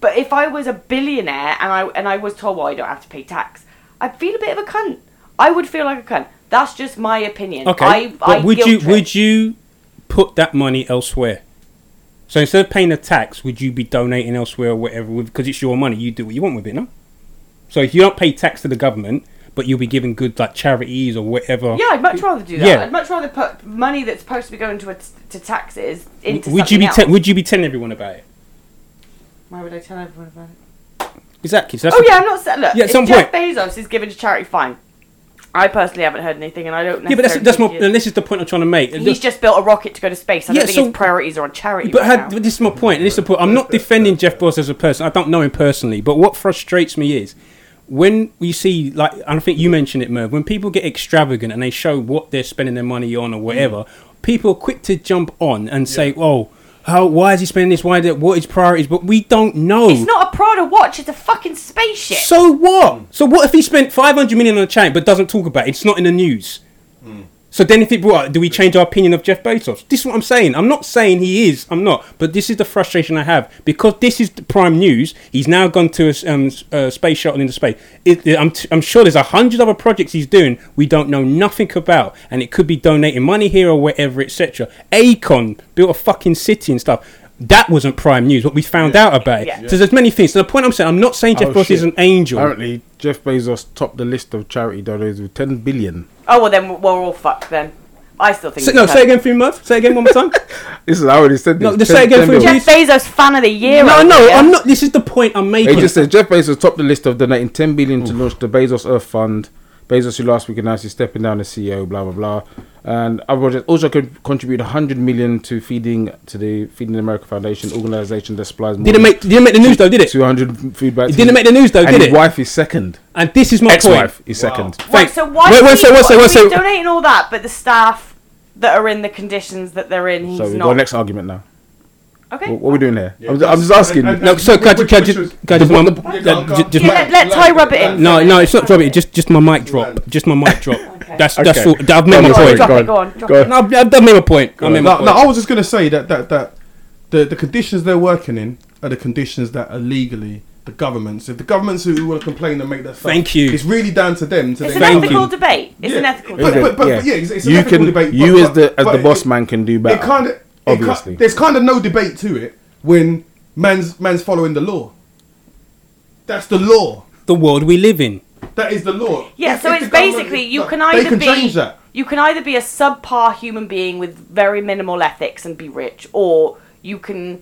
But if I was a billionaire and I and I was told, well, I don't have to pay tax, I'd feel a bit of a cunt. I would feel like a cunt. That's just my opinion. Okay. I, but I would you trip. would you put that money elsewhere? So instead of paying the tax, would you be donating elsewhere or whatever? Because it's your money, you do what you want with it, no? So if you don't pay tax to the government, but you'll be giving good like charities or whatever. Yeah, I'd much rather do that. Yeah. I'd much rather put money that's supposed to be going to a, to taxes into would you be te- would you be telling everyone about it? Why would I tell everyone about it? Exactly. So Oh yeah, I'm not saying. Look, Yeah, at some Jeff point- Bezos is giving to charity, fine. I personally haven't heard anything, and I don't. Yeah, but that's that's my and this is the point I'm trying to make. He's just built a rocket to go to space. I Yeah, don't think so- his priorities are on charity. But right had, but this is my point, and this is the point. I'm not defending Jeff Bezos as a person. I don't know him personally, but what frustrates me is when we see, like, I think you mentioned it, Merv. When people get extravagant and they show what they're spending their money on or whatever, people are quick to jump on and say, "Oh, how? Why is he spending this? Why? What his priorities?" But we don't know. It's not a Prada watch. It's a fucking spaceship. So what? So what if he spent 500 million on a chain but doesn't talk about it? It's not in the news. So then, if it what, do we change our opinion of Jeff Bezos? This is what I'm saying. I'm not saying he is. I'm not. But this is the frustration I have because this is the prime news. He's now gone to a, um, s- a space shuttle into space. It, it- I'm, t- I'm sure there's a hundred other projects he's doing we don't know nothing about, and it could be donating money here or wherever, etc. Akon built a fucking city and stuff. That wasn't prime news. What we found out about it. Yeah. So there's many things. So the point I'm saying, I'm not saying Jeff Oh, Bezos is an angel. Apparently, Jeff Bezos topped the list of charity donors with 10 billion. Oh well, then we're we're all fucked. Then I still think. So, he's no, say cunt. again for me, Merv. Say again one more time. *laughs* This is I already said this. No, just say again for me, Jeff Bezos fan of the year. no, no, here. I'm not. This is the point I'm making. It just says Jeff Bezos topped the list of donating 10 billion to launch the Bezos Earth Fund. Bezos, who last week announced he's stepping down as CEO, blah blah blah, and other projects also could contribute 100 million to feeding to the Feeding America Foundation organization that supplies didn't make didn't make the news though, did it? 200 food bags. It didn't make the news though, and did his it? wife is second. And this is my Ex-wife point. is second. Right, Thank- so why? Wait, is one he- sec, one sec, why one is he sec. donating all that, but the staff that are in the conditions that they're in, he's So we've not. got next argument now. okay. What, what are we doing here? Yeah, I'm, I'm just asking. and- and- No, so can I Which- just, can I just, can I just, the- my- the- Yeah, go on, go ju- on. just Yeah, my- let, let Ty rub it in. no, no, it's not drop it. Just, just my mic drop. Just my mic drop. Okay. That's that's Okay. all. I've made my point. Go on. go on, Go on. No, I've, I've made my point. I made my No, point. no, I was just going to say that that that the the conditions they're working in are the conditions that are legally the governments. If the governments who want to complain and make that stuff, Thank you. It's really down to them. To It's an Thank ethical you. debate. It's an ethical But- debate. but- but- yeah, it's- it's an you ethical can debate, you but- as the as but the it- boss man can do better. It kind of obviously. there's kind of no debate to it when man's man's following the law. That's the law. the world we live in. That is the law. Yeah, If- so if it's basically you no, can they either can be change that. you can either be a subpar human being with very minimal ethics and be rich, or you can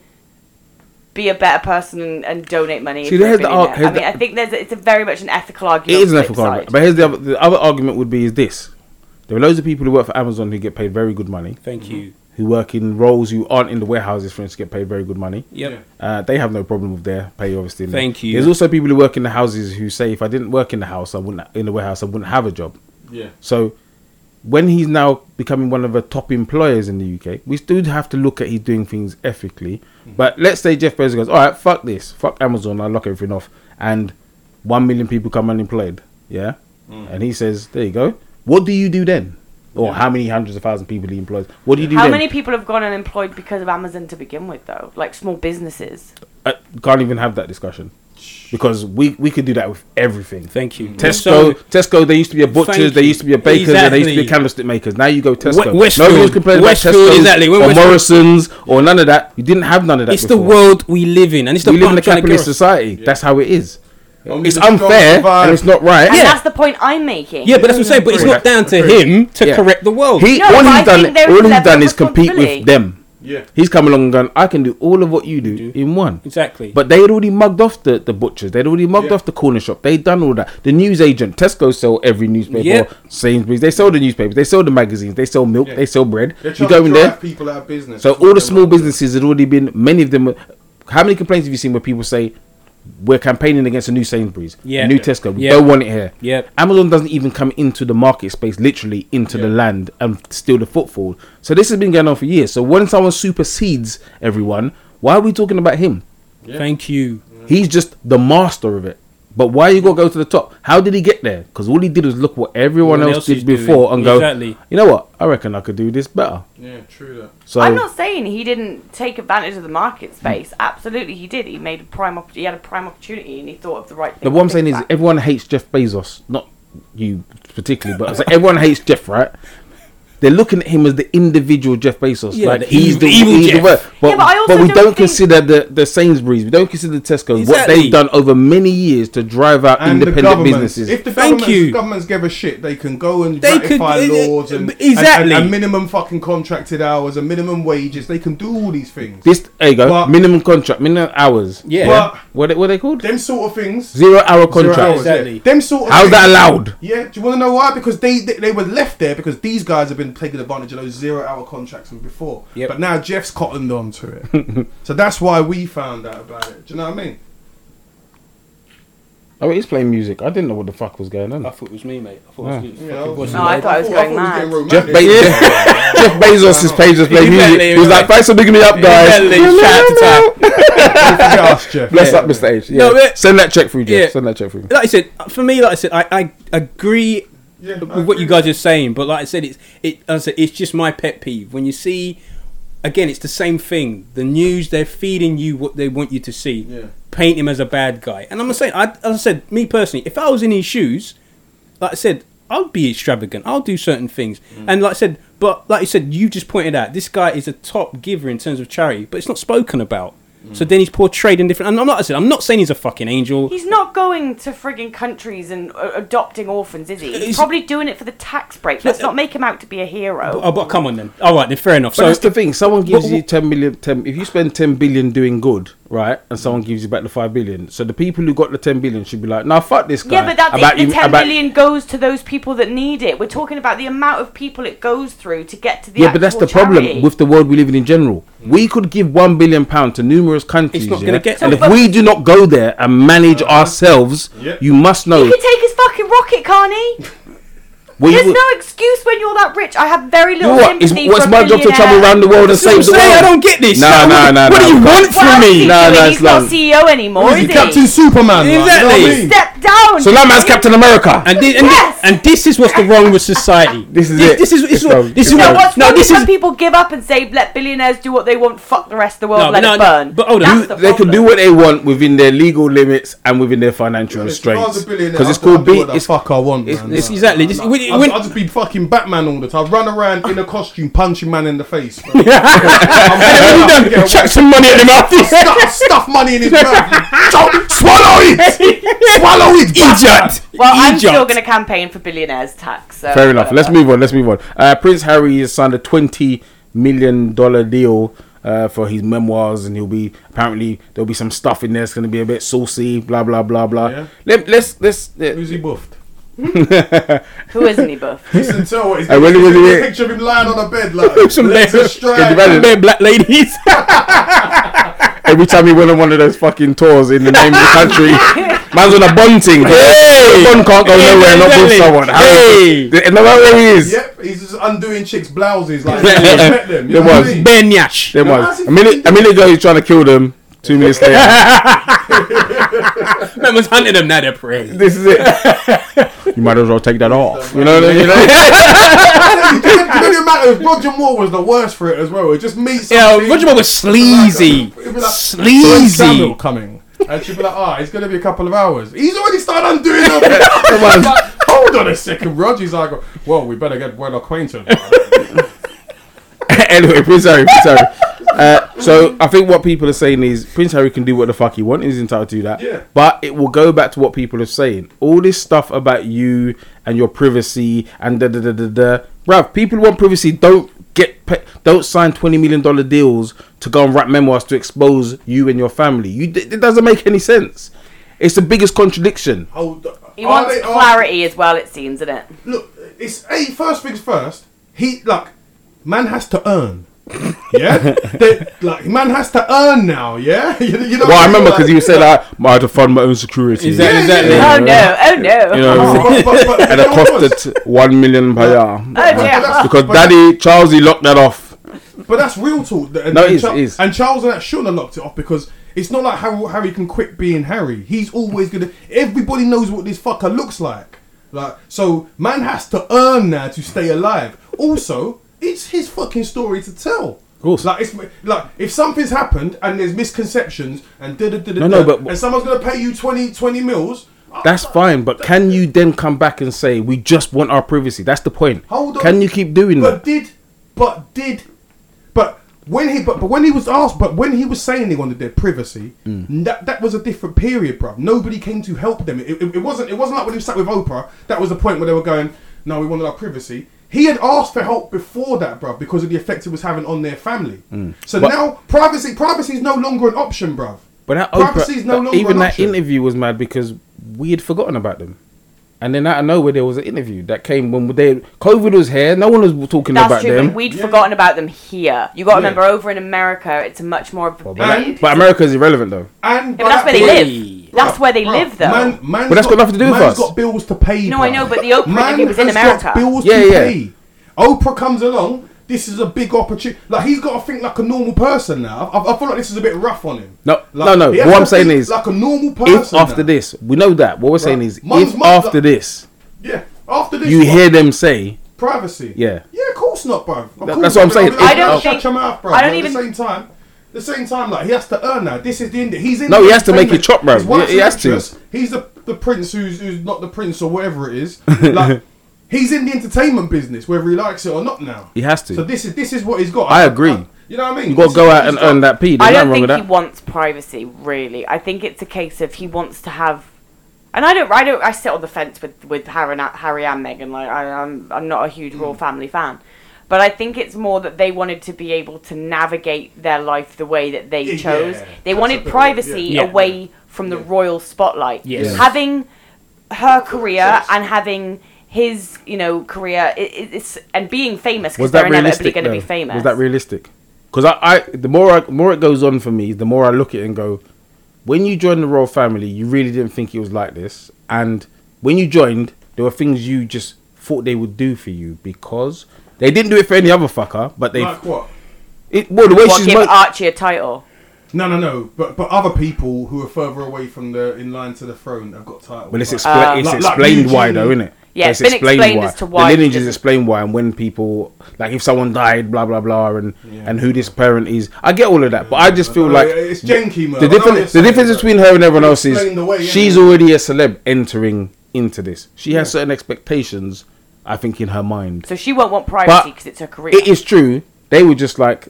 be a better person and, and donate money. See, if here's the ar- billionaire. here's I mean, the- I think there's a, it's a very much an ethical argument. is an ethical flip argument. But here's the other, the other argument would be is this. There are loads of people who work for Amazon who get paid very good money, Thank you. Who work in roles who aren't in the warehouses, for instance, get paid very good money. Yep. Uh, they have no problem with their pay, obviously. Thank you. There's also people who work in the houses who say, if I didn't work in the house, I wouldn't in the warehouse, I wouldn't have a job. Yeah. So when he's now becoming one of the top employers in the UK, we still have to look at he's doing things ethically. But let's say Jeff Bezos goes, all right, fuck this, fuck Amazon, I'll lock everything off, and one million people come unemployed. Yeah, Mm. and he says, "There you go. What do you do then?" Or how many hundreds of thousand people he employs? What do you do How then? many people have gone unemployed because of Amazon to begin with, though? Like small businesses. I can't even have that discussion because we we could do that with everything. Thank you. Tesco, So- Tesco. They used to be a butchers. Thank They used to be a bakers, and they used to be Exactly. candlestick makers. Now you go Tesco. We- Westfield. Nobody complaining Westfield, about Tesco exactly. When or Westfield- Morrison's or none of that. You didn't have none of that. It's the world we live in, and it's the We live in point a I'm trying to capitalist get- society. That's how it is. Only It's unfair and it's not right. And Yeah. that's the point I'm making. Yeah, but that's what I'm saying. But it's not down to him to Yeah. correct the world. He No, all but I he's done, all is he's done is compete with them. Yeah. He's come along and gone. I can do all of what you do in one. exactly. But they had already mugged off the, the butchers. They'd already mugged Yeah. off the corner shop. They'd done all that. The news agent, Tesco sell every newspaper. Yep. Sainsbury's, they sell the newspapers. They sell the magazines. They sell milk. Yeah. They sell bread. They're You go to in there. people out of business. So all the small businesses had already been. Many of them. How many complaints have you seen where people say we're campaigning against a new Sainsbury's, Yeah. a new Tesco? We don't want it here. Yeah. Amazon doesn't even come into the market space, literally into the land and steal the footfall. So this has been going on for years. So when someone supersedes everyone, why are we talking about him? Thank you. He's just the master of it. But why you gotta go to the top? How did he get there? Because all he did was look what everyone Everyone else, else did before doing. and go, Exactly. you know what? I reckon I could do this better. Yeah, true that. So I'm not saying he didn't take advantage of the market space. Absolutely, he did. He made a prime. Op- he had a prime opportunity, and he thought of the right thing. But what I'm saying think is, everyone hates Jeff Bezos, not you particularly, but I say everyone hates Jeff, right? They're looking at him as the individual Jeff Bezos, Yeah, like the he's evil- the evil he's the Jeff. But, Yeah, but I also we don't don't consider the the Sainsbury's, we don't consider the Tesco. What they've done over many years to drive out And independent businesses. If the Thank governments, you. governments give a shit, they can go and They ratify uh, laws and, exactly. and, and, and minimum fucking contracted hours and minimum wages. They can do all these things. this there you go, But- minimum contract, minimum hours. Yeah. But What they- what are they called? them sort of things. Zero hour Zero contract. hours, Exactly. yeah. Them sort of How's that allowed? Yeah, do you want to know why? Because they, they they were left there because these guys have been taking advantage of those zero hour contracts from before. Yep. But now Jeff's cottoned on to it. *laughs* so that's why we found out about it. Do you know what I mean? Oh, he's playing music. I didn't know what the fuck was going on. I thought it was me, mate. I thought Yeah. it was. Yeah, Fucking voice No, I thought I was going mad. Jeff, getting Be- romantic. Jeff, *laughs* *laughs* Jeff Bezos' page just playing music. Exactly, He was like, thanks for picking me up, guys. Exactly, shout out to Ty. Don't Jeff. Bless Yeah. up, Mr. H. Yeah. No, but- Send that check through, Jeff. Yeah. Send that check through. Like I said, uh, for me, like I said, I, I agree Yeah, with what you guys are saying, but like I said, it's it. I said, it's just my pet peeve when you see. Again, it's the same thing. The news they're feeding you what they want you to see. Yeah. Paint him as a bad guy, and I'm saying. I, as I said, me personally, if I was in his shoes, like I said, I'll be extravagant. I'll do certain things, mm. and like I said, but like you said, you just pointed out this guy is a top giver in terms of charity, but it's not spoken about. So then he's portrayed in different. And I'm not. I said, I'm not saying he's a fucking angel. He's not going to frigging countries and uh, adopting orphans, is he? He's It's- probably doing it for the tax break. Let's not make him out to be a hero. Oh, but come on then. All right, then fair enough. But so that's the thing. Someone gives but- you 10 million. 10, if you spend 10 billion doing good, right, and someone gives you back the 5 billion, so the people who got the 10 billion should be like, nah, fuck this guy. Yeah, but that's about it. The you- ten about- billion goes to those people that need it. We're talking about the amount of people it goes through to get to the Yeah, but that's the actual problem with the world we live in in general. We could give one billion pound to numerous countries, It's not yeah? gonna get and there. if we do not go there and manage uh-huh. ourselves, Yeah. you must know. He can take his fucking rocket, can't he? we There's will- no excuse when you're that rich. I have very little know what? Is, sympathy what's for my job to travel around the world and That's I'm save the saying, world? I don't get this. No, So no, what, no, What no. do you want from else is he me? No, doing? no, He's not CEO anymore, Is is he he? Captain Superman? like, you know Exactly. Step down. So that man's Captain America. And this, and, Yes. thi- and this is what's the wrong with society. *laughs* This is this, it. This is this It's is what wrong. this is You what what's no wrong this is when is people give up and say, "Let billionaires do what they want. Fuck the rest of the world. No, let but it no, no, burn." but hold on. That's the they can do what they want within their legal limits and within their financial If I was a restraints. Because it's I'd- I'd called do be. It's, fuck I want. it's- man. it's Like, exactly this. When, I'd, when, I'd just be fucking Batman all the time. I run around in a costume, punching man in the face. bro. *laughs* I'm you gonna done chuck some money at him out there. stuff, stuff money in his mouth. *laughs* Don't- Swallow it! Swallow it! bastard! Idiot. Well, I'm Idiot. still going to campaign for billionaires tax. So Fair enough. Let's move on. Let's move on. Uh, Prince Harry has signed a twenty million dollar deal uh, for his memoirs, and he'll be apparently there'll be some stuff in there. that's going to be a bit saucy. Blah blah blah blah. Yeah. Let, let's let's. Who's he buffed? Hmm? *laughs* Who isn't he, Buff? Listen to what he's Hey, when got was a picture of him lying on a bed like *laughs* Some legs legs- astride. Can you imagine? Bare black ladies. *laughs* Every time he went on one of those fucking tours in the name of the country, man's on a bunting. Hey, the bun can't go Hey, nowhere and not with someone. Hey. Hey, no matter where he is. Yep, he's just undoing chicks' blouses like Yeah. them. There was. I mean? Bare nyash. There was a minute. A minute ago, he's trying to kill them. Two minutes later, Man was hunting them, now they're prey. This is it. you might as well take that off. You know what I mean? *laughs* you know the amount of Roger Moore was the worst for it as well. It just meets. Yeah, Roger Moore was sleazy. It'd be like, Sleazy. Samuel coming. And she'd be like, ah, it's going to be a couple of hours. He's already started undoing them. *laughs* *laughs* Hold on a second, Roger's like, well, we better get well acquainted. anyway, Prince Harry, Prince Harry. Uh, so I think what people are saying is Prince Harry can do what the fuck he wants. He's entitled to do that. Yeah. But it will go back to what people are saying. All this stuff about you and your privacy and da da da da da. Bruv, people want privacy. Don't get pa- don't sign twenty million dollar deals to go and write memoirs to expose you and your family. You it doesn't make any sense. It's the biggest contradiction. Hold He wants they- are- clarity as well, it seems, isn't it? look, it's hey, first things first. He like man has to earn. *laughs* Yeah, They- like man has to earn now. Yeah, *laughs* you, you know. Well, I remember like- because you said I I had to fund my own security. Exactly. exactly. Yeah. Oh no, oh no. You know, But- but- but- and it you know what? costed one million per year. Oh dear. that's- Because but Daddy Charlesy locked that off. But that's real talk. And, No, it is, Char- it is. And Charles and that shouldn't have locked it off because it's not like Harry, Harry can quit being Harry. He's always gonna. Everybody knows what this fucker looks like. Like so, man has to earn now to stay alive. Also, it's his fucking story to tell. Of course. Like it's like if something's happened and there's misconceptions and da da da da, No, no, but- and someone's gonna pay you 20, 20 mils. That's fine, but can you then come back and say we just want our privacy? That's the point. Hold on. Can you keep doing But that? But did, but did, but when he, but, but when he was asked, but when he was saying he wanted their privacy, Mm. that that was a different period, bro. Nobody came to help them. It, it, it wasn't. It wasn't like when he sat with Oprah. That was the point where they were going, "No, we wanted our privacy." He had asked for help before that, bruv, because of the effect it was having on their family. So Mm. But- now privacy, privacy is no longer an option, bruv. But that privacy is no longer even that option. interview was mad because we had forgotten about them. And then out of nowhere, there was an interview that came when they COVID was here. No one was talking That's about true, them. but we'd Yeah. forgotten about them here. You got to Yeah. remember, over in America, it's a much more of a Well, but, And- but America is irrelevant though. And Yeah, but that's where they point- live. That's where they Bruv, live, though. Man, man's But that's got nothing to do with man's us. got bills to pay. No, I know, but the Oprah interview was in America. Got bills Yeah, to yeah. pay. Oprah comes along. This is a big opportunity. Like he's got to think like a normal person now. I, I feel like this is a bit rough on him. No, Like, no, no. What I'm saying is, like a normal person. if after now. this, we know that. What we're saying is, Mum's if mum- after this yeah, after this, you what? hear them say, privacy. Yeah. yeah, of course not, bro. That- course that's what I'm saying. I'll- I don't shut your mouth, bro. I don't But even- At the same time, the same time, like he has to earn that. This is the end. He's in. No, he has to make it chop, bro. His He- he has to. actress. He's the the prince who's who's not the prince or whatever it is. *laughs* Like he's in the entertainment business, whether he likes it or not. Now he has to. So this is this is what he's got. I agree. you know what I mean? you got to go out and got. earn that P. There's I don't wrong with think he that. wants privacy, really. I think it's a case of he wants to have. And I don't, I don't, I sit on the fence with with Harry, and- Harry and Meghan. Like I, I'm, I'm not a huge Mm. royal family fan, but I think it's more that they wanted to be able to navigate their life the way that they Yeah, chose. They wanted privacy yeah. Yeah. away from the royal spotlight. Yes. Having her career and having his, you know, career, it, it- it's and being famous because Was they're that inevitably realistic? going to be famous. Was that realistic? Because I, I, the more I, more it goes on for me, the more I look at it and go, when you joined the royal family, you really didn't think it was like this, and when you joined, there were things you just thought they would do for you because they didn't do it for any other fucker, but they, Like what? it, well, the way What, she's give mo- Archie a title? No, no, no. But but other people who are further away from the in line to the throne have got titles. Well, it's, Like- expla- Um, it's Like- like explained why, though, isn't it? Yeah, it's it's been explained as to why the he lineage is explained why, and when people like if someone died, blah blah blah, and and who this parent is. I get all of that, but I just feel like it's janky, man. the I know what you're difference the difference but between her and everyone else is way, she's innit? already a celeb entering into this. She has certain expectations, I think, in her mind. So she won't want privacy because it's her career. It is true. They were just like.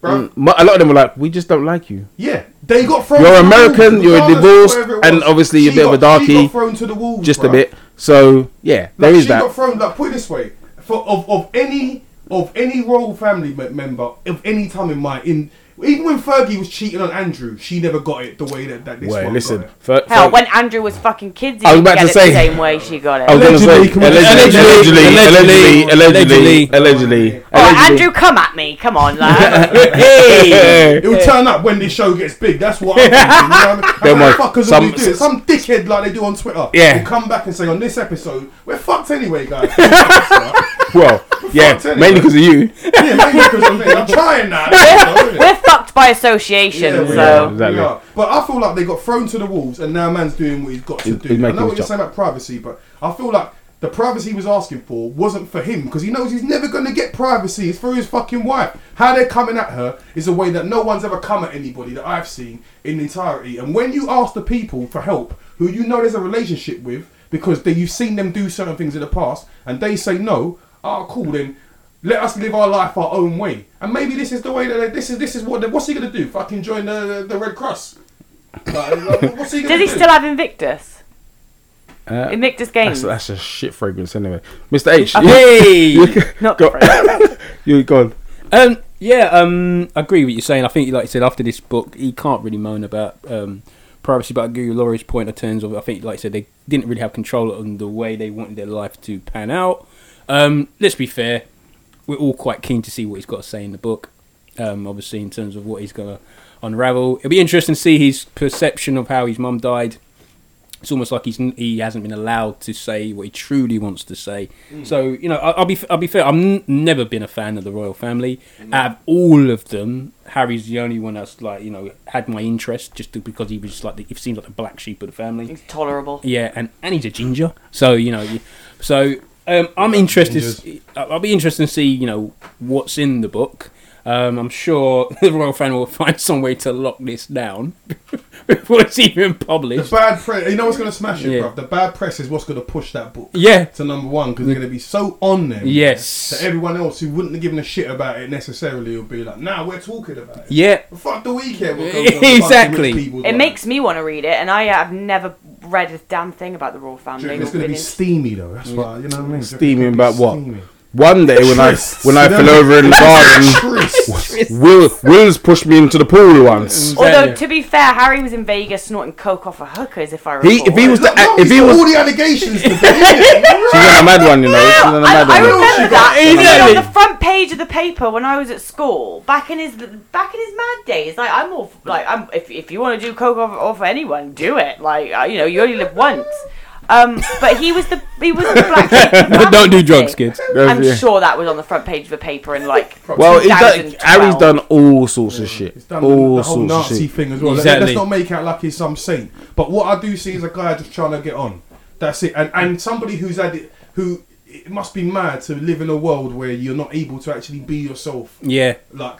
Bro. mm, a lot of them were like, "We just don't like you." Yeah, they got thrown. You're to the American, wolves, you're divorced, and was. obviously you're a She bit of a got- She darkie, got thrown to the wolves, Just a bit. So yeah, there Like, is she that. got thrown. Like put it this way, for of, of any of any royal family member of any time in my in even when Fergie was cheating on Andrew, she never got it the way that, that this Wait, one listen. got it. Fer- Hell, Fer- when Andrew was fucking kids, he I was about get to it say- the same way she got it. I was gonna say Allegedly, allegedly, allegedly, allegedly, allegedly, allegedly, allegedly. Oh, Andrew, come at me. Come on, lad. *laughs* Hey. It will turn up when this show gets big. That's what I'm thinking. You know what I mean? And what, what fuckers some- always do it. Some dickhead like they do on Twitter. Yeah. Will come back and say on this episode we're fucked anyway, guys. *laughs* Well, yeah, anyway. mainly because of you. yeah, maybe because of me. I'm trying now. We're fucked by association. Yeah, so are, Exactly. we are. But I feel like they got thrown to the wolves, and now man's doing what he's got to He's- do. he's I making know his what you're job. saying about privacy, but I feel like the privacy he was asking for wasn't for him because he knows he's never going to get privacy. It's for his fucking wife. How they're coming at her is a way that no one's ever come at anybody that I've seen in entirety. And when you ask the people for help who you know there's a relationship with because they, you've seen them do certain things in the past, and they say no, oh cool then. Let us live our life our own way, and maybe this is the way that this is. This is what. What's he gonna do? Fucking join the the Red Cross? Like, like, what's he *laughs* gonna does he do? still have Invictus? Uh, Invictus that's, Games. that's a shit fragrance anyway. Mr. H. Hey. *laughs* Not go, *laughs* you go on. Um, yeah, um, I agree with what you're saying. I think, like you said, after this book, he can't really moan about um, privacy. But I agree with Lori's point in terms of, I think, like I said, they didn't really have control on the way they wanted their life to pan out. Um, let's be fair, we're all quite keen to see what he's got to say in the book. Um, obviously, in terms of what he's going to unravel, it'll be interesting to see his perception of how his mum died. It's almost like he's he hasn't been allowed to say what he truly wants to say. So you know, I- I'll be I'll be fair. I've n- never been a fan of the royal family. Out of all of them, Harry's the only one that's like you know had my interest just to- because he was just like the, he seems like the black sheep of the family. He's tolerable. Yeah, and, and he's a ginger. So you know, so um, I'm interested. I'll be interested to see you know what's in the book. Um, I'm sure *laughs* the royal family will find some way to lock this down *laughs* before it's even published. The bad press. You know what's gonna smash it, Yeah. bro. The bad press is what's gonna push that book Yeah. to number one because they're gonna be so on them. Yes. That everyone else who wouldn't have given a shit about it necessarily will be like, "Nah, we're talking about it." Yeah. Fuck the weekend. What goes on *laughs* with Exactly. fucking rich people's It lives. makes me want to read it, and I have never read a damn thing about the royal family. It's or gonna be steamy though. That's why you know what I mean. Do Steamy about be what? steamy? One day when I when I fell over in the garden, *laughs* Will Will's pushed me into the pool once. Although to be fair, Harry was in Vegas snorting coke off of hookers, if I recall. He if he was the Look, look, if he was all the allegations *laughs* she's on a mad one, you know. She's on a I, mad I one. remember She got- that. He was on the front page of the paper when I was at school, back in his back in his mad days. Like I'm all like I'm. If, if you want to do coke off, off anyone, do it. Like you know, you only live once. Um, but he was the he was the black. sheep *laughs* Don't do drugs, kids. I'm Yeah. sure that was on the front page of the paper in like. Well, he's done, Harry's done all sorts of shit. He's done the- all the, whole sorts of Nazi shit. thing as well. Let- Exactly. Let's not make out like he's some saint. But what I do see is a guy just trying to get on. That's it. And and somebody who's had it, who it must be mad to live in a world where you're not able to actually be yourself, Yeah. like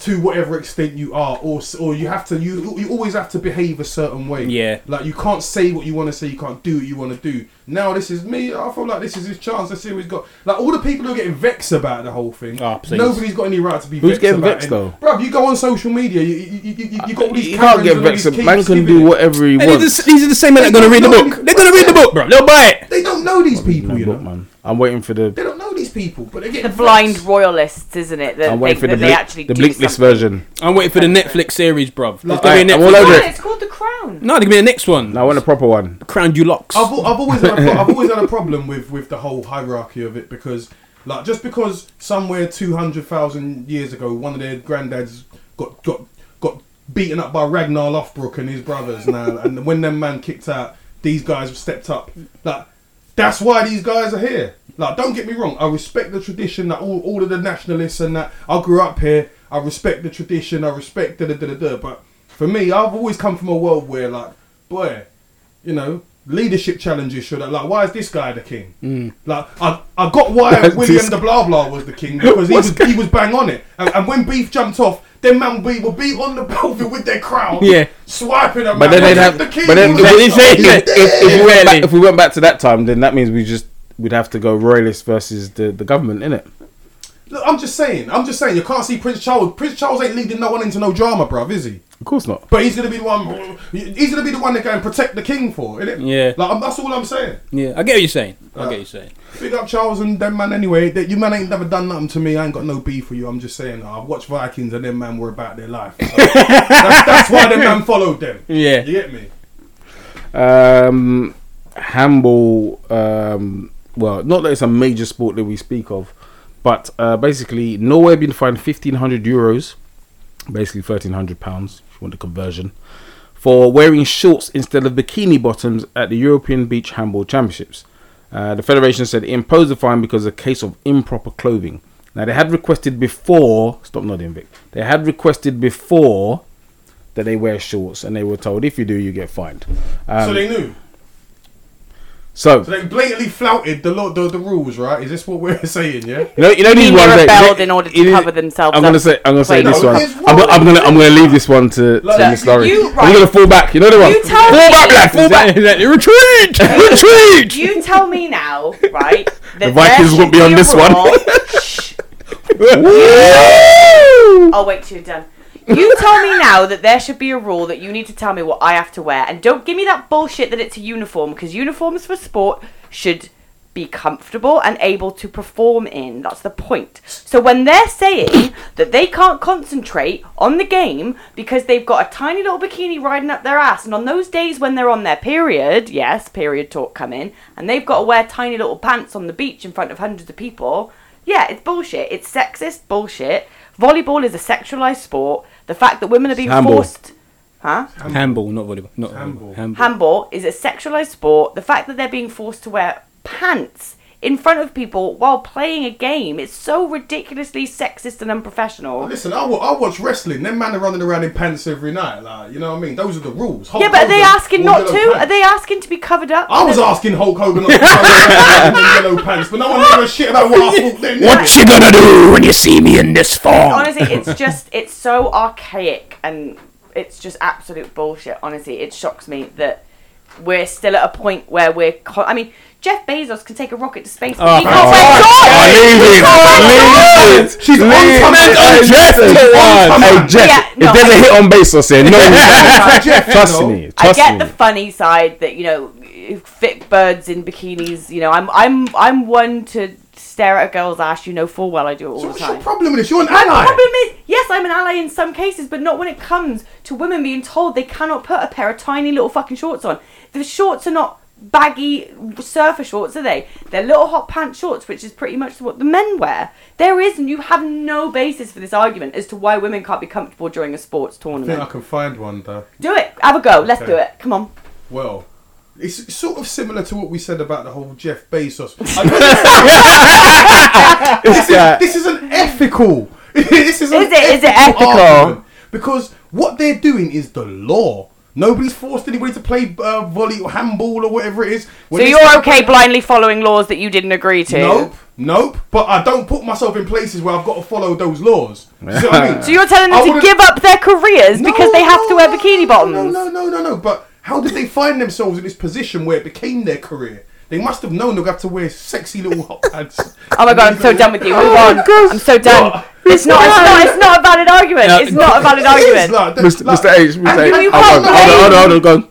to whatever extent you are, or or you have to you you always have to behave a certain way. Yeah. Like you can't say what you want to say, you can't do what you want to do. Now this is me. I feel like this is his chance. Let's see what he's got. Like all the people who are getting vexed about the whole thing. Oh, please. Nobody's got any right to be. Who's vexed getting about vexed, it. though? Bruv, you go on social media. You you, you, you, you got all these. He can't get vexed. these Man can do whatever he wants. these, these are the same men that are going to read the book. They're going to read the book, bro. They'll buy it. They don't know these people. No You book, man. I'm waiting for the. They don't know these people, but they get the blind vexed. royalists, isn't it? That I'm waiting for the that they actually the do blinkless version. I'm waiting for the Netflix series, bruv. There's going to be a I'm all Netflix. over it. it's called The Crown. No, there's going to be the next one. No, I want a proper one. Crown Dulux. I've, I've always had a pro- I've always had a problem with with the whole hierarchy of it because like just because somewhere two hundred thousand years ago one of their granddads got got got beaten up by Ragnar Lothbrok and his brothers now and when them man kicked out these guys stepped up like that's why these guys are here like don't get me wrong I respect the tradition that all, all of the nationalists and that I grew up here I respect the tradition I respect da da da da da but for me I've always come from a world where like boy you know, leadership challenges should have like why is this guy the king? Hmm. Like I, I got why *laughs* William the blah blah was the king because he *laughs* was he was bang on it. And, and when beef jumped off, then man be will be on the *laughs* battlefield with their crown, Yeah. swiping them. But then they'd have. the king. But then, was if, like, if, "Oh, if, if, we went back, if we went back to that time, then that means we just we'd have to go royalist versus the, the government, innit? Look, I'm just saying, I'm just saying, you can't see Prince Charles. Prince Charles ain't leading no one into no drama, bruv, is he? Of course not. But he's gonna be the one. He's gonna be the one that can protect the king for, innit? Yeah. Like I'm, that's all I'm saying. Yeah, I get what you're saying. I get what you're saying. Big up Charles and them man anyway. That you man ain't never done nothing to me. I ain't got no beef for you. I'm just saying. I've watched Vikings and them man were about their life. So *laughs* that's, that's why them man followed them. Yeah. You get me? Um, handball. Um, well, not that it's a major sport that we speak of, but uh, basically, Norway been fined fifteen hundred euros, basically thirteen hundred pounds if you want the conversion, for wearing shorts instead of bikini bottoms at the European Beach Handball Championships. Uh, the federation said it imposed the fine because of a case of improper clothing. Now they had requested before. Stop nodding, Vic. They had requested before that they wear shorts, and they were told if you do, you get fined. Um, so they knew. So So they blatantly flouted the, law, the the rules, right? Is this what we're *laughs* saying? Yeah. you know, you know You these mean they ones. that- rebelled they- in order to cover themselves I'm gonna up? say. I'm gonna say Wait, this no, one. it's I'm, go- I'm gonna. I'm gonna leave this one to, to Look, Miss Lori. you- I'm gonna fall back. You know the one. You tell fall me- back, lad. Fall back. *laughs* *laughs* Retreat! Retreat! You tell me now, right? The Vikings won't be on this one. rule- Shh. I'll oh, wait till you're done. You tell me now that there should be a rule that you need to tell me what I have to wear, and don't give me that bullshit that it's a uniform because uniforms for sport should be comfortable and able to perform in. That's the point. So when they're saying that they can't concentrate on the game because they've got a tiny little bikini riding up their ass, and on those days when they're on their period, yes, period talk come in, and they've got to wear tiny little pants on the beach in front of hundreds of people, yeah, it's bullshit. It's sexist bullshit. Volleyball is a sexualized sport. The fact that women are being Handball. forced, huh? Handball, not volleyball. Not Handball. handball. handball is a sexualized sport. The fact that they're being forced to wear pants in front of people while playing a game It's so ridiculously sexist and unprofessional. Oh, listen, I, I watch wrestling. Them man are running around in pants every night. Like, you know what I mean? Those are the rules. Hulk Yeah, but are they asking not to? yellow Are they asking to be covered up? I was asking Hulk Hogan not to wear them *laughs* yellow pants, but no one gave a shit about what I thought then. What you gonna do when you see me in this form? Honestly, it's *laughs* just it's so archaic and it's just absolute bullshit. Honestly, it shocks me that we're still at a point where we're. Co- I mean, Jeff Bezos can take a rocket to space. but Oh, he can't oh, wear oh, shorts! Leave it. Leave it. She's on Leave time. it. Hey, Jeff, Jeff, Hey, on Jeff, Yeah, no, if there's a I- hit on Bezos here, no, *laughs* Jeff, trust know. me. I get me. the funny side that you know, fit birds in bikinis. You know, I'm I'm I'm one to stare at a girl's ass. You know full well I do it all So the what's your time. problem with this? You're an My ally. problem is, yes, I'm an ally in some cases, but not when it comes to women being told they cannot put a pair of tiny little fucking shorts on. The shorts are not baggy surfer shorts, are they? They're little hot pants shorts, which is pretty much what the men wear. There is, and you have no basis for this argument as to why women can't be comfortable during a sports tournament. I think I can find one though. Do it. Have a go. Let's Okay. do it. Come on. Well, it's sort of similar to what we said about the whole Jeff Bezos. *laughs* this, is, this isn't ethical. *laughs* this is, an Is it- is it ethical? argument. Because what they're doing is the law. Nobody's forced anybody to play uh, volley or handball or whatever it is. When So you're okay blindly following laws that you didn't agree to? Nope, nope. But I don't put myself in places where I've got to follow those laws. You what I mean? *laughs* So you're telling I them to wouldn't- give up their careers because they have to wear no, bikini bottoms? No, no, no, no, no. But how did they find themselves in this position where it became their career? They must have known they'd have to wear sexy little hot *laughs* pants. Oh my god, I'm so done with you. Move oh on. I'm so done. It's not. It's not. It's not a valid argument. No, It's not a valid It is argument. like Mr. like- Mr. H, Mr. and H. you Hold on, can't hold on, hold on, hold on, go on.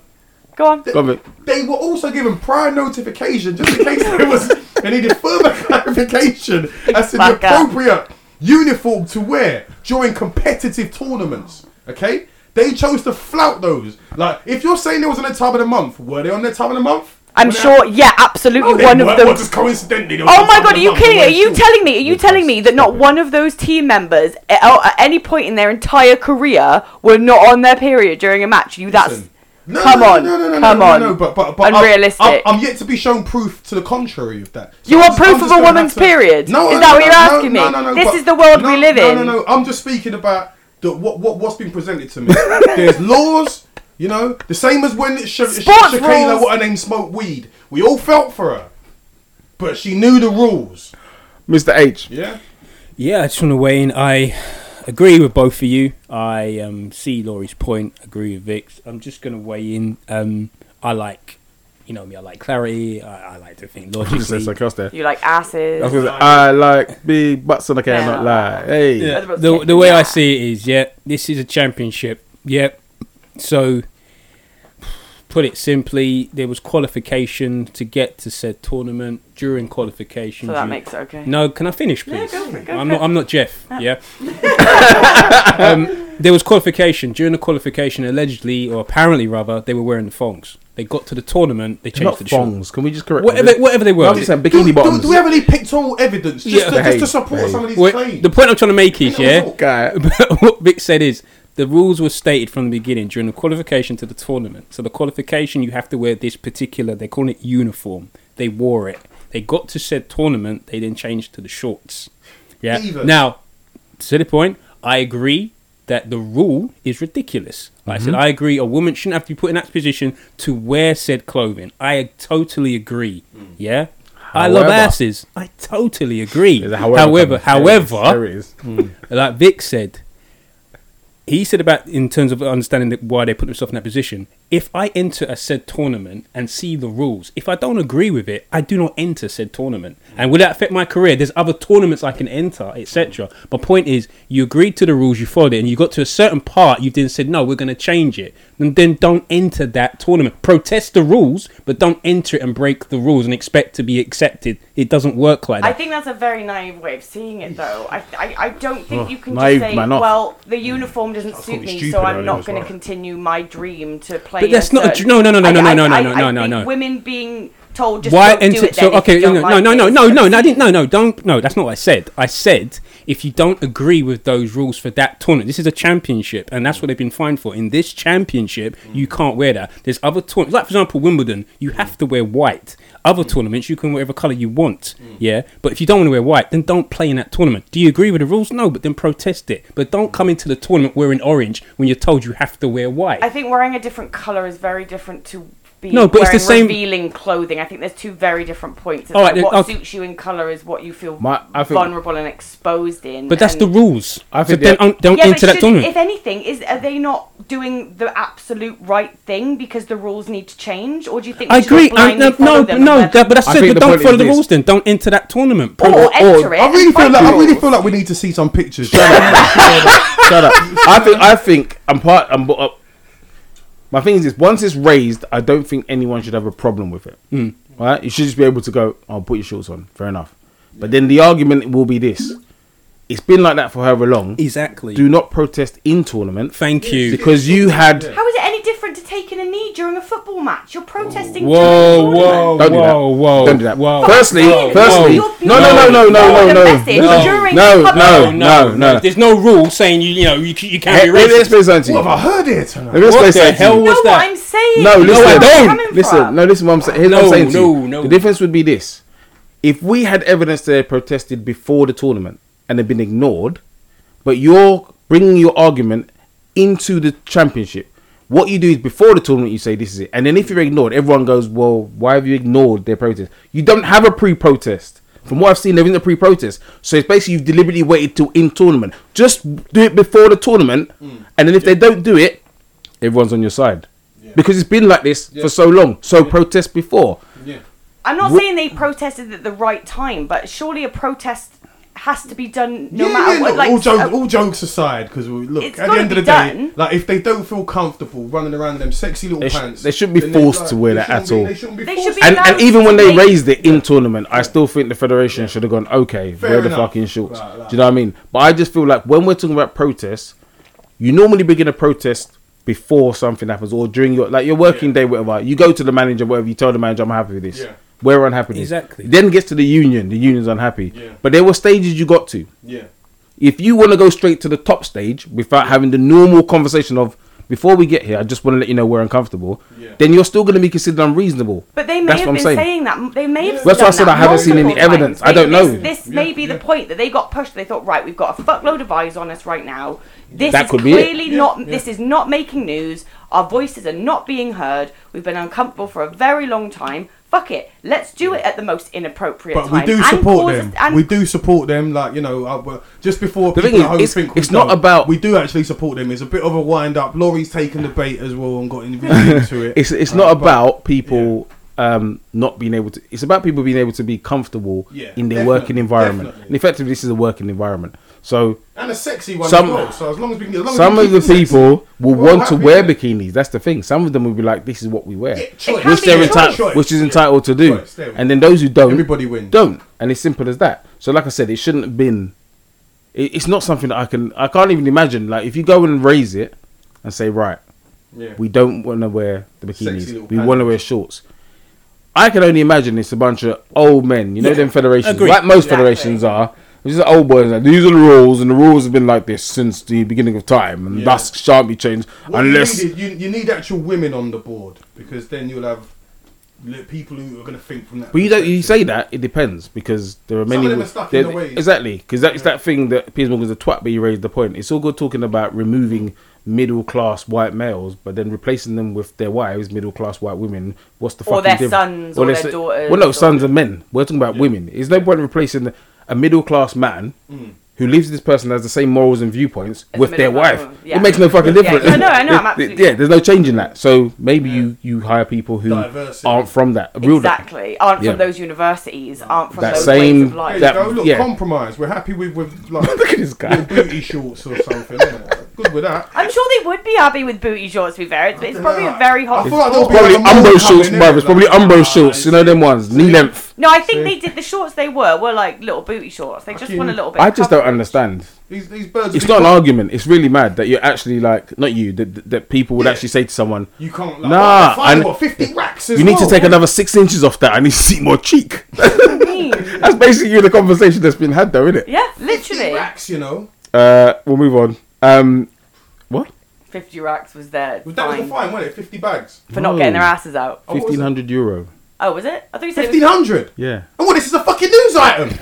Go on. Go on, They were also given prior notification just in case there was they needed further *laughs* clarification as to the appropriate uniform to wear during competitive tournaments. Okay? They chose to flout those. Like, if you're saying there was on their time of the month, were they on their time of the month? I'm When sure. had- Yeah, absolutely. No, they one of them. Just coincidentally. Oh my god, are you kidding? Are you shorts. telling me? Are you telling me that not one of those team members at, at any point in their entire career were not on their period during a match? You that's Listen, No, Come no, on, no, no, no, come no, on. No, no, but, but, but I'm- Unrealistic. I'm, I'm yet to be shown proof to the contrary of that. So You I'm want just- proof I'm of just a gonna woman's have to- period? No, Is no, that what no, you're no, asking me? No, no, no. This but- is the world no, we live no, in. No, no, no. I'm just speaking about the, what, what what's been presented to me. There's laws. You know, the same as when Sha- Sha- Sports Shakayla, what her name, smoked weed. We all felt for her, but she knew the rules. Mr. H. Yeah. Yeah, I just want to weigh in. I agree with both of you. I um, see Lori's point. Agree with Vic's. I'm just going to weigh in. Um, I like, you know me. I like clarity. I, I like to think *laughs* You said logically. sarcastic. you like I asses. was gonna say, I like big butts and I cannot Yeah. lie. Hey. Yeah, the the way I see it is, yeah, this is a championship. Yep. So, put it simply, there was qualification to get to said tournament. During qualification, So that you- makes it okay. No, can I finish, Yeah, please? go for it, go I'm for not. it. I'm not Jeff. Yeah. *laughs* um, there was qualification. During the qualification, allegedly or apparently, rather, they were wearing the thongs. They got to the tournament. They changed Not the short. thongs. Can we just correct Whatever, that? whatever they were. No, I'm just saying Do, bikini do, bottoms. do we have any pictorial evidence just, Yeah. to, just to support behave. some of these Wait, claims? the point I'm trying to make is, yeah, Guy. *laughs* what Vic said is the rules were stated from the beginning during the qualification to the tournament. So the qualification, you have to wear this particular. They call it uniform. They wore it. They got to said tournament. They then changed to the shorts. Yeah. Even. Now, to the point, I agree that the rule is ridiculous. Like I said, mm-hmm. I agree a woman shouldn't have to be put in that position to wear said clothing. I totally agree. Mm. Yeah. I love asses. I totally agree. There's a However, however, there it is. like Vic said, he said about in terms of understanding why they put themselves in that position. If I enter a said tournament and see the rules, if I don't agree with it, I do not enter said tournament. And will that affect my career? There's other tournaments I can enter, etc. My point is, you agreed to the rules, you followed it, and you got to a certain part, you then said, no, we're going to change it. And then don't enter that tournament. Protest the rules, but don't enter it and break the rules and expect to be accepted. It doesn't work like that. I think that's a very naive way of seeing it, though. I, I, I don't think Oh, you can naive just say, well, the uniform doesn't suit me, so I'm not as going to well. continue my dream to play. But that's not a certain- dr- no, no, no, no, no, no, no, no, no, no, no. Women being told just Why don't do enter? it. So then if okay, you don't no, like no, no, this. no, no, no. I didn't. No, no, don't. No, that's not what I said. I said if you don't agree with those rules for that tournament, this is a championship, and that's what they've been fined for. In this championship, you mm. can't wear that. There's other tournaments, like for example Wimbledon, you have to wear white. Other mm. tournaments, you can wear whatever color you want. Mm. Yeah, but if you don't want to wear white, then don't play in that tournament. Do you agree with the rules? No, but then protest it. But don't come into the tournament wearing orange when you're told you have to wear white. I think wearing a different color is very different to be No, but it's the same- revealing clothing. I think there's two very different points. All right, like then, what okay. suits you in color is what you feel My- I think- vulnerable and exposed in. but that's and- the rules. I so think then that- um, don't yeah, but enter that tournament. if anything, is are they not doing the absolute right thing because the rules need to change, or do you think? I we should just agree. I, blindly no, no, them no. and That, but that's I it. But don't follow the rules. Then don't enter that tournament. or, or- enter it. I really feel like I really feel like we need to see some pictures. Shut up. *laughs* I think I think I'm part. I'm. My thing is this: once it's raised, I don't think anyone should have a problem with it. Hmm. Right? You should just be able to go. I'll put your shorts on. Fair enough. But then the argument will be this: it's been like that for however long. Exactly. Do not protest in tournament Thank you. because you had. How is it any different to taking a knee during a football match? You're protesting. Whoa, during a whoa, tournament. Don't do that. whoa, whoa. Don't do that. Whoa. Firstly, Whoa. firstly, You're- no, no, no, no, no, no, no, no, during no, public- no, No, no, no. There's no rule saying you, you know, you, c- you can't Hey, be Let me racist. explain something to What have. I heard here tonight? Let me What explain the something to hell you. You know was what that? I'm saying? No, listen, where I'm don't coming listen. from. No, listen. What I'm saying. Here's what I'm No, saying to no, you. no. The difference would be this: if we had evidence that they protested before the tournament and had been ignored, but you're bringing your argument into the championship. What you do is before the tournament, you say this is it, and then if you're ignored, everyone goes, "Well, why have you ignored their protest?" You don't have a pre-protest. From what I've seen, there isn't a pre-protest, so it's basically you've deliberately waited till in tournament. Just do it before the tournament, and then if they don't do it, everyone's on your side because it's been like this for so long. So protest before. I'm not What- saying they protested at the right time, but surely a protest has to be done no yeah, matter yeah, what. look, Like, all, jokes, uh, all jokes aside, because look, at the end of the day, done. like if they don't feel comfortable running around them sexy little They sh- pants, they shouldn't be then they, forced to wear that at all. They shouldn't be They be to. And, and even when they raised it in tournament, I still think the federation should have gone, okay, Fair wear the fucking shorts. Right, right. Do you know what I mean? But I just feel like when we're talking about protests, you normally begin a protest before something happens or during your like your working day, whatever. You go to the manager, whatever. You tell the manager, I'm happy with this. Yeah. We're unhappy. Exactly. Then it gets to the union. The union's unhappy. Yeah. But there were stages you got to. Yeah, If you want to go straight to the top stage without having the normal conversation of before we get here, I just want to let you know we're uncomfortable. Yeah. Then you're still going to be considered unreasonable. But they may That's have what I'm been saying. saying. that. They may have. That's why I said that I haven't seen any evidence. times. I don't Maybe know. This, this Yeah, may be the point that they got pushed. They thought, right, we've got a fuckload of eyes on us right now. This That is could be clearly Yeah, not. yeah. This is not making news. Our voices are not being heard. We've been uncomfortable for a very long time. Fuck it. Let's do it at the most inappropriate but we do support them. us- and we do support them. Like you know, uh, well, just before The people thing is, at home it's- think we it's not don't, about- We do actually support them. It's a bit of a wind up. Lori's taken the bait as well and got in- really *laughs* into it. It's it's Uh, not but- about people um, not being able to. It's about people being able to be comfortable Yeah, in their working environment. definitely. And effectively, this is a working environment. So and a sexy one Some- as well. So as long as we can, as long some as we of the keep it sexy, people will want to wear bikinis. That's the thing. Some of them will be like, "This is what we wear," Yeah, which they're entitled, which is Yeah. entitled to do. Choice, And then those who don't, Everybody wins. don't. And it's simple as that. So, like I said, it shouldn't have been. It, it's not something that I can. I can't even imagine. Like if you go and raise it and say, right, Yeah. we don't want to wear the bikinis. We want to wear shorts. I can only imagine it's a bunch of old men. You know Yeah, them federations, agreed. like most Exactly. federations are. It's just old boys. Like, These are the rules, and the rules have been like this since the beginning of time, and Yeah. thus shan't be changed What unless. need is- you, you need actual women on the board because then you'll have people who are going to think from that. But you don't. You say that it depends because there are Some many. of them are stuck in the ways. Exactly, because that's that thing that Piers Morgan's a twat, but you raised the point. It's all good talking about removing middle class white males, but then replacing them with their wives, middle class white women. What's the Or fucking their diff- sons, or their s- daughters, Well, no, or- sons and men. We're talking about women. There's no point in replacing a middle class man. Mm. Who lives with this person has the same morals and viewpoints As with their wife? yeah. It makes no fucking difference. yeah, no, I know, I'm *laughs* absolutely- yeah, there's no change in that. So maybe you you hire people who Diversity. aren't from that real exactly. Aren't Yeah. from those universities. Aren't from That those same- ways of life. you That- go. Look, yeah. compromise. We're happy with with like *laughs* Look at this guy. booty shorts or something. Innit? Good with that. I'm sure they would be happy with booty shorts. To be fair, it's, it's probably a very hot. I feel like It's there'll be probably like Umbro shorts, innit? bruv. It's probably Like, Umbro shorts. You know them ones, knee length. No, I think See? they did. The shorts they were were like little booty shorts. They just want a little bit. I just don't understand. These, these birds. It's not be an argument. It's really mad that you're actually like not you that that people would Yeah. actually say to someone, You can't. Like, Nah, nah, fine, and- what, 50 racks as "You need to well. take another six inches off that. I need to see more cheek." *laughs* That's basically the conversation that's been had, though, isn't it? Yeah, 50 literally. racks, you know. Uh, we'll move on. Um, what? Fifty racks was their That was a fine fine, wasn't it? 50 bags. for not getting their asses out. Oh, what was it? Fifteen hundred euro. Oh, was it? I thought you said it was 1500. Yeah. And what? This is a fucking news item. *laughs*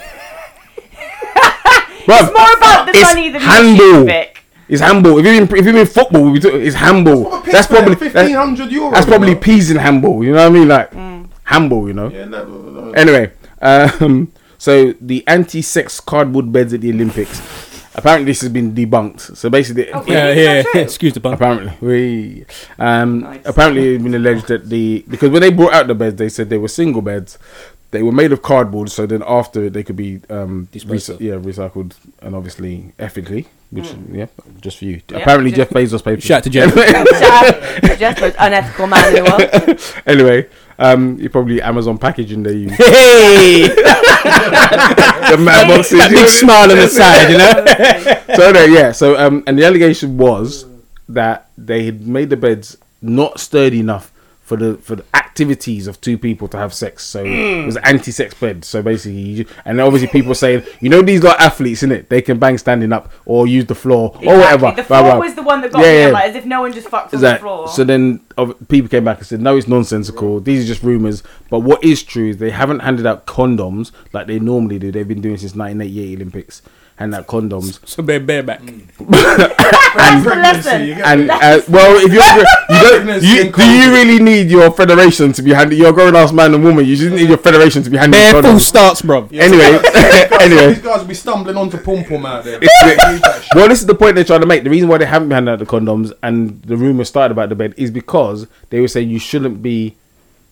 Bruv, more about the it's money than handball. the Vic. It's handball. If you mean if you mean football, we do, it's handball. What a piss That's better, probably that's, 1500 euro. that's probably you know? peas in handball. You know what I mean? Like Mm. handball. You know. Yeah, no, no, no. Anyway, um, *laughs* so the anti-sex cardboard beds at the Olympics. Apparently, this has been debunked. So basically, Okay. Yeah, Is that yeah. Excuse the pun. apparently, we um, Nice. apparently it's been alleged that the because when they brought out the beds, they said they were single beds. They were made of cardboard, so then after they could be um, Disposed yeah, recycled and obviously ethically, which yeah, just for you. Yeah, Apparently, just- Jeff Bezos paid for Shout out to it. *laughs* Shout- Just most unethical man in the world. anyway, um, you probably Amazon packaging they use. Hey, *laughs* the mad boxes, that big what I mean? smile on the side, you know. *laughs* so no, yeah. So um, and the allegation was that they had made the beds not sturdy enough for the for the activities of two people to have sex. So mm. it was anti-sex bed. So basically, you, and obviously people saying, you know, these like athletes, in it, they can bang standing up or use the floor or whatever. The floor blah. was the one that got Yeah, me. yeah. Like, as if no one just fucked on Is the floor. so? Then people came back and said, "No, it's nonsensical. These are just rumors." But what is true is they haven't handed out condoms like they normally do. They've been doing since 1988 Olympics, hand out condoms. So bare bareback. That's the Pregnancy, lesson. And uh, well, if you're you don't you, do you really need your federation to be handing? You're a grown ass man and woman. You shouldn't need your federation to be handing Bare full starts, bro. Anyway, These *laughs* anyway. guys will be stumbling onto pom pom out there. The- Leave that shit. Well, this is the point they're trying to make. The reason why they haven't been handing out the condoms and the rumor started about the bed is because they were saying you shouldn't be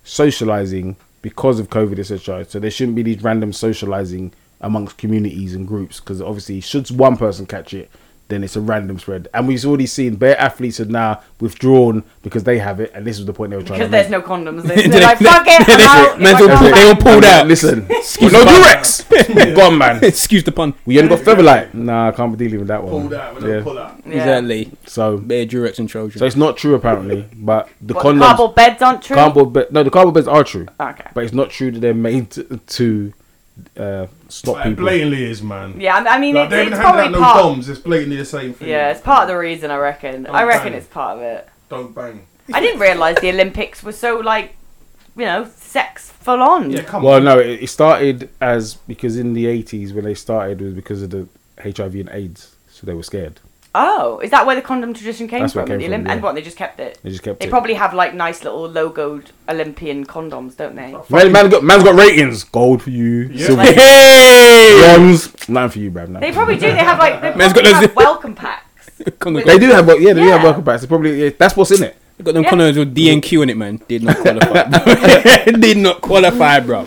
socializing because of COVID, etc. So there shouldn't be these random socializing amongst communities and groups because obviously, should one person catch it, then it's a random spread. And we've already seen bare athletes are now withdrawn because they have it, and this was the point they were trying to make. Because to there's make. no condoms. *laughs* They're, they're like, fuck it, I'm out. Man's all- they all pulled uh, out. Listen, *laughs* Excuse no. Durex. *laughs* Go on, man. Excuse the pun. We ain't got Featherlight. Nah, I can't be dealing with that one. Pull that, we're Yeah. pull that. Yeah. Exactly. So Bare Durex and Trojan. So it's not true apparently, but the What, the condoms, cardboard beds aren't true. cardboard bed, no, the cardboard beds are true, Okay. but it's not true that they're made to, to uh, stop Like, people. blatantly is, man. Yeah, I I mean, Like, it's, they haven't it's probably out no part. DOMs. It's blatantly the same thing. Yeah, it's part of the reason. I reckon. Don't I reckon bang. it's part of it. Don't bang. I didn't realise the Olympics were so like, you know, sex full on. Yeah, come Well, on. no, it, it started as because in the eighties when they started was because of the HIV and AIDS, so they were scared. Oh, is that where the condom tradition came That's where from? it the came from, Olymp- yeah. And what they just kept it. They just kept They it. probably have like nice little logoed Olympian condoms, don't they? man, man got man's got ratings. Gold for you, Yeah. silver, Like- hey! bronze, nothing for you, bruv. nothing They for probably do. They have like they *laughs* Man's got probably those- have welcome packs. *laughs* Condoms- They do have, wel- yeah, they do have Yeah. welcome packs. They probably yeah, that's what's in it. They got them Yeah. condoms with DNQ in it, man. Did not qualify. *laughs* Did not qualify, bro.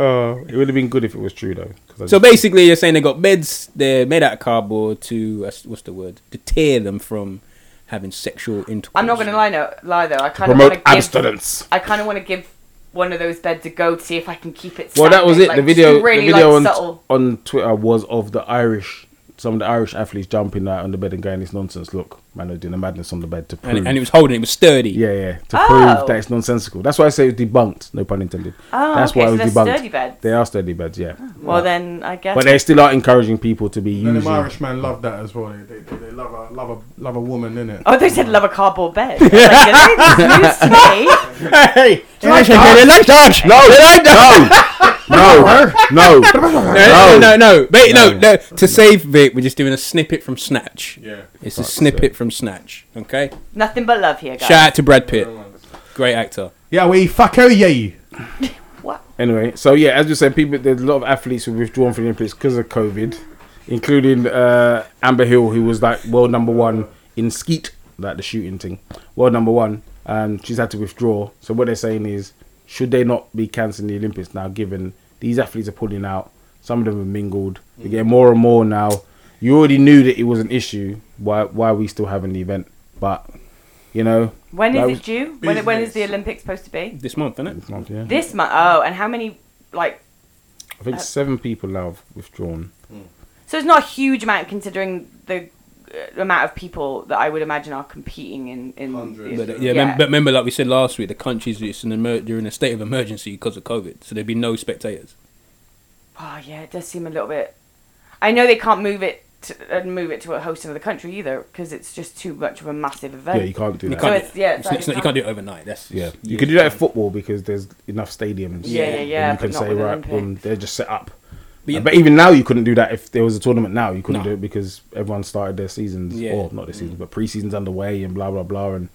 Wow. Oh, it would have been good if it was true though. So just- basically, you're saying they got beds. They're made out of cardboard to what's what's the word? To tear them from having sexual intercourse. I'm not going to lie, no, lie though. I kind of promote want to give. abstinence. I kind of want to give one of those beds a go to see if I can keep it. Well, that was it. standing, the video, really the video like, on, subtle. on Twitter was of the Irish some of the Irish athletes jumping out on the bed and going, "It's nonsense." Look, man, they're doing a madness on the bed to prove. And, and it was holding. It was sturdy. yeah, yeah, to Oh. prove that it's oh. nonsensical. That's why I say it's debunked. No pun intended. Oh, That's okay, why so it was debunked. sturdy beds. They are sturdy beds, yeah. Oh, well, then I guess. But they still are encouraging people to be And them Irish Irishmen love that as well. They, they, they love a love a love a woman, innit? Oh, they said love a cardboard bed. *laughs* I was like, "Really? News to me? Hey, like Dutch. no, no, no, *laughs* no, *laughs* No, no, no, no. Wait, no, No. no. To save Vic, we're just doing a snippet from Snatch. Yeah. It's a snippet from Snatch. Okay. Nothing but love here, guys. Shout out to Brad Pitt, great actor. Yeah, we fuck oh yeah. *laughs* What? Anyway, so yeah, as you said, people there's a lot of athletes who've withdrawn from the Olympics because of COVID, including uh, Amber Hill, who was like world number one in skeet, like the shooting thing, world number one. and she's had to withdraw. So what they're saying is, should they not be cancelling the Olympics now? Given these athletes are pulling out, some of them have mingled. They get more and more now. You already knew that it was an issue. Why why are we still having the event? But you know, when is was it due? When, when is the. Olympics supposed to be? This month, isn't it? this month, yeah. This month. Oh, and how many? Like, I think seven people now have withdrawn. so it's not a huge amount considering the uh, amount of people that I would imagine are competing in. in Hundreds. But, uh, Yeah. yeah, mem- but remember, like we said last week, the countries it's in emer- they're in a state of emergency because of COVID, so there'd be no spectators. Oh yeah, it does seem a little bit. I know they can't move it to, and move it to a host another country either because it's just too much of a massive event. Yeah, you can't do You that. So can't, it's- yeah, it's it's it's not- you can't do it overnight. That's Yeah, you years could do that in time. football because there's enough stadiums. Yeah, yeah, And yeah, you but can not say right, Olympics. boom, they're just set up. But But, even now, you couldn't do that if there was a tournament. Now you couldn't No. do it because everyone started their seasons, Yeah. or not their seasons, but pre-seasons underway and blah blah blah. And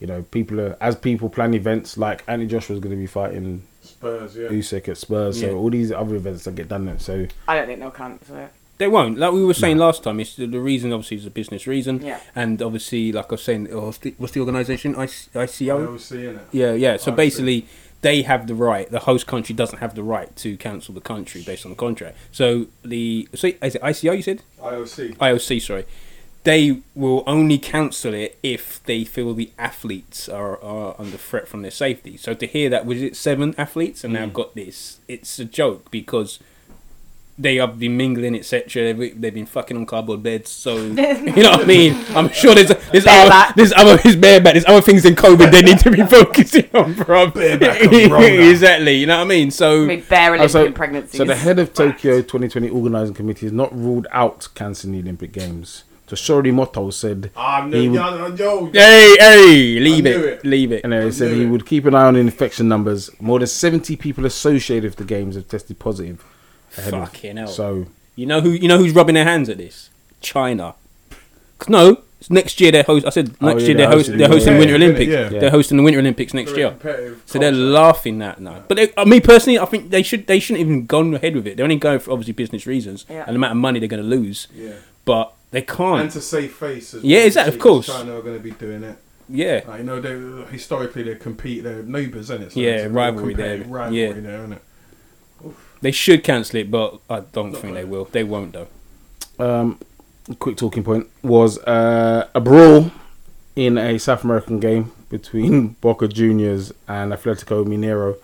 you know, people are as people plan events like Anthony Joshua's going to be fighting Spurs, yeah. Usyk at Spurs, Yeah. so all these other events that get done. There. So I don't think they'll cancel it. They won't. Like we were saying last time, it's the, the reason obviously is a business reason, Yeah. and obviously, like I was saying, oh, what's the, what's the organisation? IC- ICO. IOC, innit? Yeah, yeah. So IOC. basically, they have the right. The host country doesn't have the right to cancel the country based on the contract. So the so is it ICO? You said IOC. IOC. Sorry, they will only cancel it if they feel the athletes are, are under threat from their safety. So to hear that was it seven athletes and now mm. got this, it's a joke because. They have been mingling, etc. They've, they've been fucking on cardboard beds, so *laughs* you know what I mean. I'm sure there's there's other, Bareback. there's other his bareback. There's other things in COVID they need to be *laughs* focusing on, bro. Bareback and *laughs* Rona. exactly. You know what I mean? So I mean, bare Olympic uh, so, pregnancies. so the head of Tokyo 2020 organising committee has not ruled out cancelling the Olympic Games. So Shori Moto said he would, no, yo, yo, hey, hey, leave it, it. leave it. and then he said knew he would keep an eye on infection numbers. More than 70 people associated with the games have tested positive. Ahead of- Fucking hell. So You know who? You know who's rubbing their hands at this? China. no, it's next year they're host. I said Oh, next yeah, year they're they're, host, hosting they're the hosting the Winter Olympics, Olympics. yeah. They're hosting the Winter Olympics next year. So they're laughing at now. But they, uh, me personally, I think they should they shouldn't even gone ahead with it. They're only going for obviously business reasons Yeah. and the amount of money they're going to lose. Yeah. But they can't. And to save face as Yeah, well, exactly, of because course. China are going to be doing it. yeah. Like, you know, they historically they compete. They're neighbours, isn't it? So Yeah, it's a real rivalry there. competitive Rivalry Yeah. there, isn't it? They should cancel it, but I don't Not think they will. They won't though. um, quick talking point was uh, a brawl in a South American game between *laughs* Boca Juniors and Atletico Mineiro,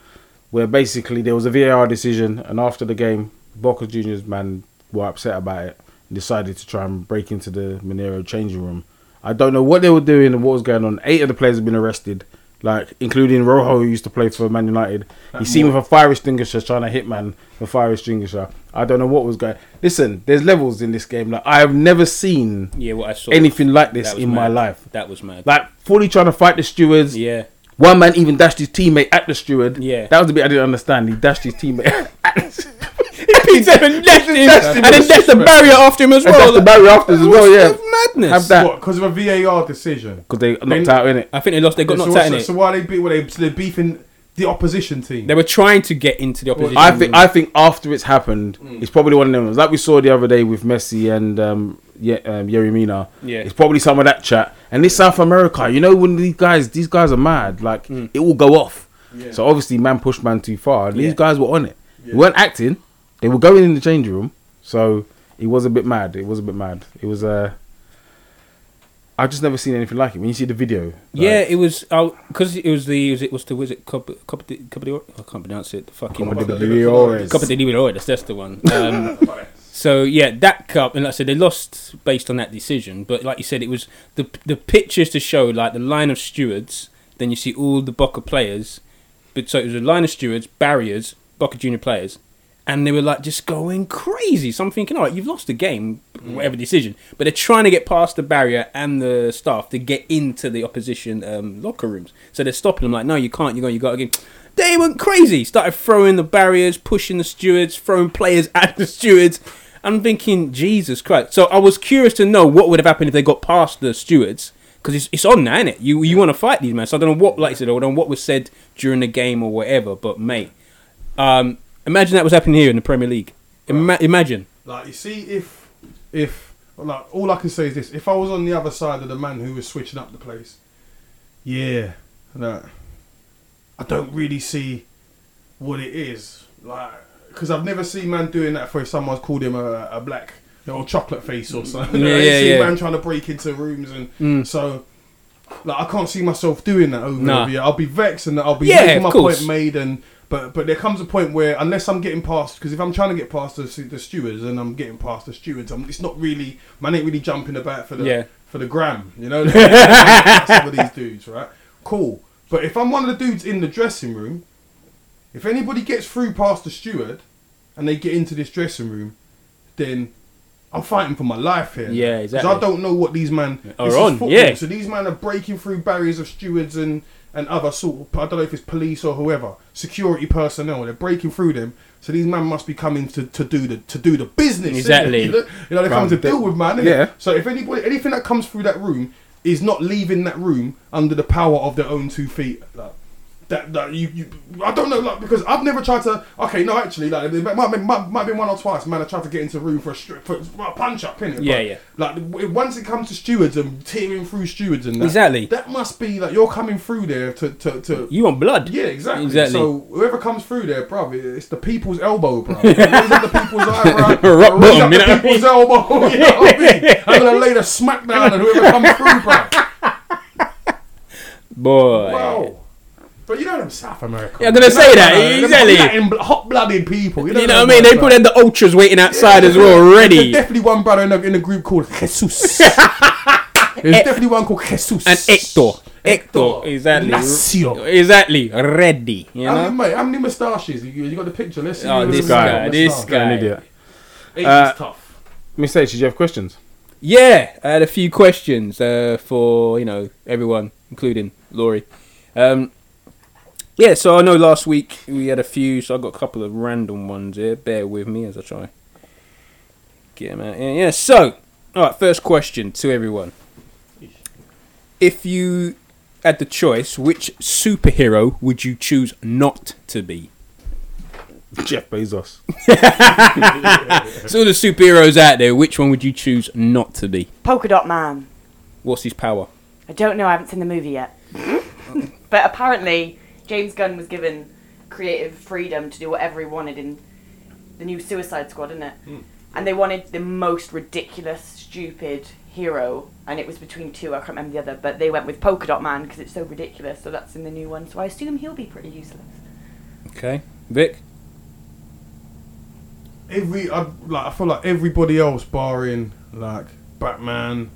where basically there was a VAR decision, and after the game, Boca Juniors man were upset about it and decided to try and break into the Mineiro changing room. I don't know what they were doing and what was going on. Eight of the players have been arrested, like including Rojo, who used to play for Man United. He seen with a fire extinguisher trying to hit man with a fire extinguisher. I don't know what was going. Listen, there's levels in this game. Like I have never seen Yeah, what I saw. anything like this that in my life. That was mad. Like fully trying to fight the stewards. yeah. One man even dashed his teammate at the steward. Yeah. that was the bit I didn't understand. He dashed his teammate. *laughs* at the- He said and dashed him, him and then with dashed the barrier after him as and well. dashed the barrier after as well. Yeah, madness. Have that. What? Because of a VAR decision. because they knocked They- out in it. I think they lost. They got so, knocked out in so, it. so why they beat? Were they, so they're beefing the opposition team? They were trying to get into the opposition. Team. I think I think after it's happened, Mm. it's probably one of them. ones. Like we saw the other day with Messi and um, yeah, um, Yerry Mina. Yeah. it's probably some of that chat. And this South America, you know, when these guys, these guys are mad. Like Mm. it will go off. Yeah. So obviously, man pushed man too far. And Yeah. These guys were on it. Yeah. They weren't acting. They were going in the change room. So it was a bit mad. It was a bit mad. It was Uh, I've just never seen anything like it. When you see the video, Yeah, it was because it was the was it was the was it Copa Copa de, Copa de I can't pronounce it. The fucking Copa Copa de Libertadores. de Libertadores. That's the one. Um, *laughs* So yeah, that cup, and like I said, they lost based on that decision. But like you said, it was the the pictures to show like the line of stewards. Then you see all the Boca players, but so it was a line of stewards, barriers, Boca Junior players, and they were like just going crazy. So I'm thinking, all right, you've lost the game, whatever decision, but they're trying to get past the barrier and the staff to get into the opposition um, locker rooms. So they're stopping them like, no, you can't. You go, you got to get. They went crazy. Started throwing the barriers, pushing the stewards, throwing players *laughs* at the stewards. I'm thinking, Jesus Christ. So I was curious to know what would have happened if they got past the stewards. Because it's, it's on now, is it? You you want to fight these men. So I don't know what, like I said, I don't know what was said during the game or whatever. But mate, um, imagine that was happening here in the Premier League. Ima- imagine. Like you see, if if like all I can say is this: if I was on the other side of the man who was switching up the place, yeah, like, I don't really see what it is. Like, because I've never seen man doing that for if someone's called him a, a black or chocolate face or something. Yeah, *laughs* I yeah, seen yeah. man trying to break into rooms and Mm. so. Like I can't see myself doing that over and Nah. I'll be vexed and I'll be Yeah, making my course. point made and but but there comes a point where unless I'm getting past because if I'm trying to get past the, the stewards and I'm getting past the stewards, I'm, it's not really man ain't really jumping about for the Yeah. for the gram, you know. *laughs* Some of these dudes, right? Cool. But if I'm one of the dudes in the dressing room, if anybody gets through past the steward and they get into this dressing room, then I'm fighting for my life here. Yeah, exactly. Because. I don't know what these man Are on, football, yeah. So these men are breaking through barriers of stewards and and other sort. Of, I don't know if it's police or whoever, security personnel. They're breaking through them. So these men must be coming to, to do the to do the business. Exactly. *laughs* You know, you know they're coming to deal with man. yeah. So if anybody anything that comes through that room is not leaving that room under the power of their own two feet. Like, that, that you, you I don't know like because I've never tried to okay no actually like there might, might, might, been one or twice man I tried to get into a room for a, stri- for a punch up innit? Yeah, yeah. like once it comes to stewards and tearing through stewards and that, Exactly. that must be like you're coming through there to to, to You want blood? yeah, exactly. Exactly. So whoever comes through there, bruv, it's the people's elbow, bro Raise up the people's eyebrow. *laughs* Rock bottom, you the know people's elbow. *laughs* You know what I mean? I'm gonna lay the smack down on whoever comes through, bro *laughs* Boy. Wow. But you know them South America. Yeah, I'm gonna say that, exactly. hot-blooded people. You know, You know them what I mean? They put in the ultras waiting outside as well, There's ready. definitely one brother in the, in the group called Jesus. *laughs* There's definitely one called Jesus. And Hector. Hector. Exactly. Ignacio. Exactly. Ready. You How many, know? mate, how many moustaches? You, you got the picture? Let's see. Oh, this guy, this moustache. guy. An idiot. Eight Uh, tough. Miss H, did you have questions? Yeah, I had a few questions uh, for you know everyone, including Lori. Um, yeah, so I know last week we had a few, so I got a couple of random ones here. Bear with me as I try get them out. Yeah, yeah. So, all right, first question to everyone: If you had the choice, which superhero would you choose not to be? *laughs* Jeff Bezos. *laughs* So all the superheroes out there, which one would you choose not to be? Polka Dot Man. What's his power? I don't know. I haven't seen the movie yet. *laughs* but apparently, James Gunn was given creative freedom to do whatever he wanted in the new Suicide Squad, isn't it? Hmm. And they wanted the most ridiculous, stupid hero, and it was between two. I can't remember the other, but they went with Polka Dot Man because it's so ridiculous. So that's in the new one. So I assume he'll be pretty useless. Okay, Vic. every I, like I feel like everybody else, barring like Batman.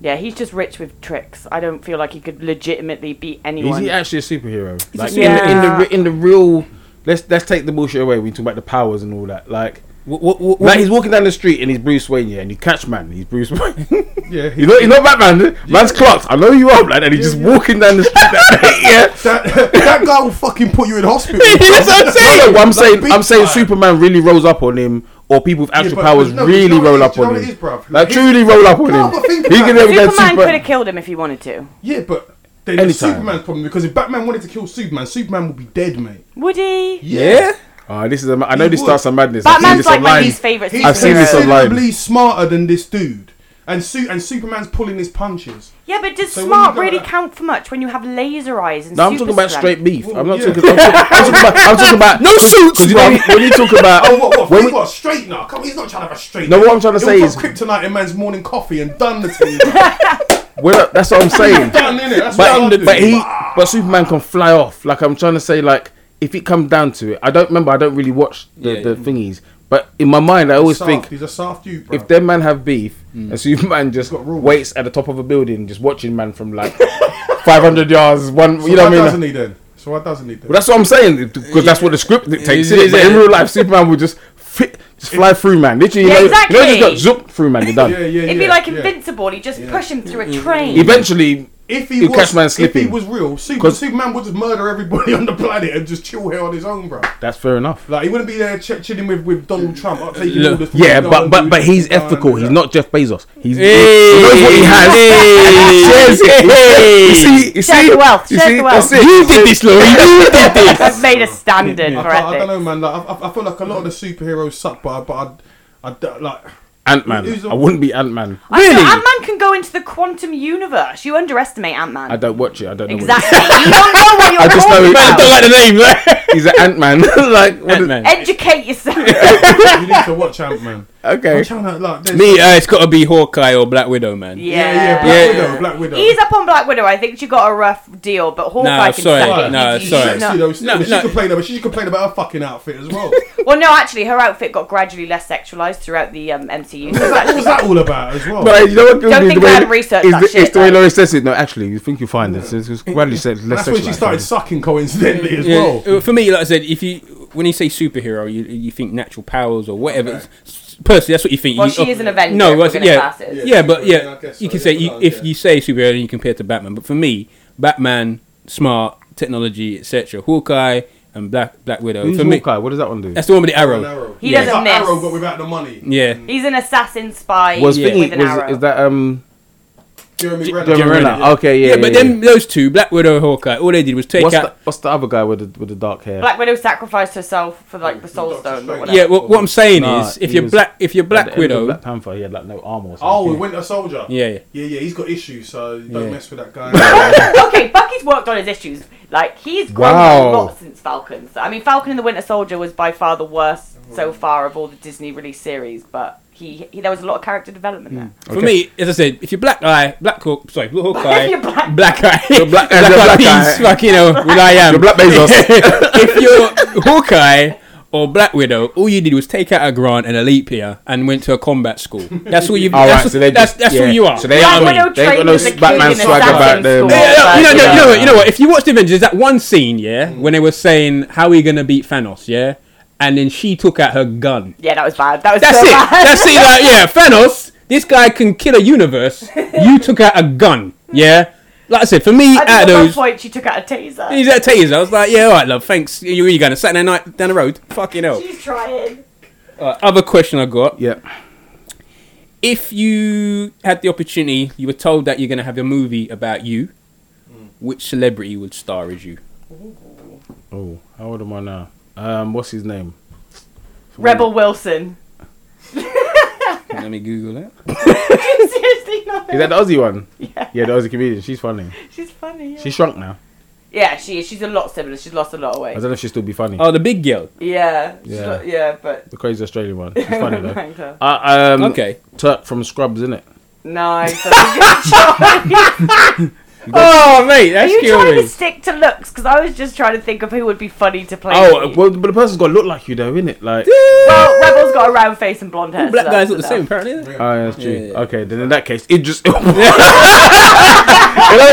Yeah, he's just rich with tricks. I don't feel like he could legitimately beat anyone. Is he actually a superhero? Like a- in, the, in the in the real, let's let's take the bullshit away. We talk about the powers and all that. Like, What, what, what, like he's walking down the street and he's Bruce Wayne, yeah, and you catch man, he's Bruce Wayne. *laughs* Yeah, he's not, he's not Batman. Man's clocked. I know you are, man, and he's just walking down the street. That *laughs* yeah. that that guy will fucking put you in hospital. *laughs* That's what I'm saying. No, no, I'm Like, saying, I'm saying. Superman really rolls up on him, or people with actual but- powers but no, really you know roll up is? Do you know on him. it is. Like His- truly roll up on No, him. He about can it. never get Superman could have killed him if he wanted to. Yeah, but then it's Superman's problem because if Batman wanted to kill Superman, Superman would be dead, mate. Would he? Yeah. Oh, this is. A, I know He this would. starts some madness. I've seen Batman's this like my online. least favorite He's I've seen this superhero. online. considerably smarter than this dude, and Su- and Superman's pulling his punches. Yeah, but does So when smart you go really like- count for much when you have laser eyes and No, I'm super talking about strength? straight beef. Well, I'm not yeah. talking. I'm talking, I'm talking about. I'm talking about *laughs* No suits, Because you know when you talk about. *laughs* Oh, what? What? when When we- what? Straight now? Come, on, he's not trying to have a straight. No, what I'm trying to say He'll is- put kryptonite in man's morning coffee and done the thing. *laughs* Well, that's what I'm saying. done in it. That's what but I'm but doing. he ah. but Superman can fly off. Like I'm trying to say, like if it comes down to it, I don't remember. I don't really watch the, Yeah, the yeah. thingies. But in my mind, I always Soft, think he's a soft dude, bro. if them man have beef, Mm. and Superman just got waits at the top of a building, just watching man from like *laughs* 500 yards, one, so you know what I mean? doesn't he then? So why doesn't he then? Well, that's what I'm saying because that's what the script dictates. Is innit? it- But in real life, Superman would just fit, just fly through man. Literally, Yeah, you know, exactly. you know, just got zoop through man. You're done. yeah, yeah, It'd yeah, be like yeah. invincible. You just Yeah. push him through a train. Eventually, If he He'll was, catch man if he was real, Super, 'Cause- Superman would just murder everybody *laughs* on the planet and just chill here on his own, bro. that's fair enough. Like he wouldn't be there ch- chilling with, with Donald Trump, up Look, orders. from Yeah, but but but he's ethical. He's not Jeff Bezos. He's Hey. he knows what he has. and *laughs* he shares it. You see, you Share see, the wealth, you see, the wealth. that's it. You did this, Lori. You *laughs* did this. I've made a standard I, for can't- I don't know, man. Like, I, I- I feel like a lot of the superheroes suck, but I, but I, I, don't- like Ant Man. I wouldn't be Ant Man. Really? Really? Ant Man can go into the quantum universe. You underestimate Ant Man. I don't watch it. I don't know. what Exactly. you don't know what *laughs* you're I just know talking it- I about. don't like the name. Like. *laughs* He's an Ant Man. *laughs* like what is- Ant-Man. Educate yourself. you need to watch Ant Man. Okay. I'm trying to like there's- Me, uh, it's got to be Hawkeye or Black Widow, man. yeah. yeah, yeah, Black Yeah. Widow, Black Widow. He's up on Black Widow. I think she got a rough deal, but Hawkeye No, can sorry. suck it. No, You- you sorry. should Sexy not- though, still, No, she no. complained about she should complain about her fucking outfit as well. *laughs* Well, no, actually, her outfit got gradually less sexualized throughout the um, MCU. So what was that all about as well? But you know what? Don't think way- I hadn't researched is that the, shit, It's the way like- Lori says it. No, actually, you think you find this. It's, it's gradually said less That's when she started sucking coincidentally as well. uh, For me, like I said, if you when you say superhero, you you think natural powers or whatever. Okay. S- Personally, that's what you think. Well, you, she is an Avenger, No, well, we're yeah, class it as- yeah, but Yeah, yeah, I guess you can yeah, say you, if you say superhero, then you compare it to Batman. But for me, Batman, smart technology, etc. Hawkeye and Black Black Widow. Who's for me, Hawkeye? What does that one do? that's the one with the arrow. Arrow. He Yeah. doesn't miss. Arrow, but without the money. Yeah. He's an assassin spy was with an was, arrow. is that um Jeremy Renner. Jeremy Renner, Renner? yeah. Okay, yeah. Yeah, but then those two, Black Widow, Hawkeye, all they did was take what's out. the, what's the other guy with the with the dark hair? Black Widow sacrificed herself for like the Soul Stone or whatever. yeah, what, what I'm saying Nah, is, if you're was black, if you're Black the end of Widow, Black Panther, he had like no armor. Or Oh, something. Winter Soldier. yeah, yeah. Yeah, yeah, he's got issues, so don't Yeah. mess with that guy. *laughs* *laughs* okay, Bucky's worked on his issues. Like he's grown Wow. a lot since Falcon. So, I mean, Falcon and the Winter Soldier was by far the worst so far of all the Disney release series, but he, he there was a lot of character development there. Hmm. For Okay. me, as I said, if you're Black Eye, Black Hawk, sorry, Blue Hawkeye, *laughs* If Black- Black Eye, You're Black- *laughs* Black, you're Eye Black means Eye. fucking hell, will I am. *laughs* You're Black Bezos. if you're Hawkeye or Black Widow, all you did was take out a grant and a leap year and went to a combat school. That's all you. All that's right, so they that's, just- that's yeah. all you are. So they are what I Black mean? Widow They ain't got trained no as Batman in swag about them. Yeah, yeah, you know, you know, you know, what, you know what? If you watch the Avengers, that one scene, yeah, when they were saying how are we gonna beat Thanos, yeah, and then she took out her gun. Yeah, that was bad. That was That's so it. bad. That's it. Like, yeah, Thanos. This guy can kill a universe. You *laughs* took out a gun. Yeah. Like I said, for me, I out think of at one those, point she took out a taser. he's at tasers. I was like, yeah, all right, love. Thanks. You where you going? Saturday night down the road. Fucking hell. She's trying. Uh, other question I got: Yeah. If you had the opportunity, you were told that you're gonna have a movie about you, which celebrity would star as you? Oh, how old am I now? Um, what's his name? Rebel Wilson. Let me Google it. *laughs* Seriously, no. Is that the Aussie one? Yeah. Yeah, the Aussie comedian. She's funny. She's funny. Yeah. She's shrunk now. yeah, she is. She's a lot similar. She's lost a lot of weight. I don't know if she'll still be funny. Oh, the big girl. Yeah. she's Yeah. not- yeah, but. The crazy Australian one. She's funny though. *laughs* Like her. Uh, um, Okay. Turk from Scrubs, isn't it? Nice. *laughs* Oh, that's a good choice. Oh, mate, Are that's you trying killing to stick to looks? Because I was just trying to think of who would be funny to play. Oh, me. well, but the person's got to look like you though, isn't it? Like, Well, Rebel's got a round face and blonde hair. Black so guys that's look the same, apparently. isn't oh, ah, yeah, that's true. Yeah, yeah. Okay, then in that case, it just. *laughs* you know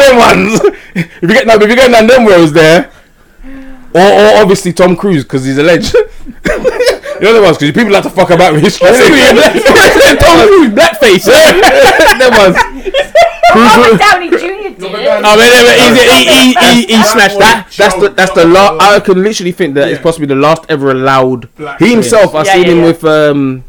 them ones. If you get no, if you get none of them roles there, or, or obviously Tom Cruise because he's a legend. *laughs* you know the ones because people like to fuck about with history. innit? *laughs* Tom Cruise, blackface. them ones. Cruise Robert Downey Jr. did Robert it. Downey- Oh, but, but he, he, he, he, he smashed that. That's the that's the last. I can literally think that it's possibly the last ever allowed. Black he himself, I Yeah, seen yeah, him yeah. with um,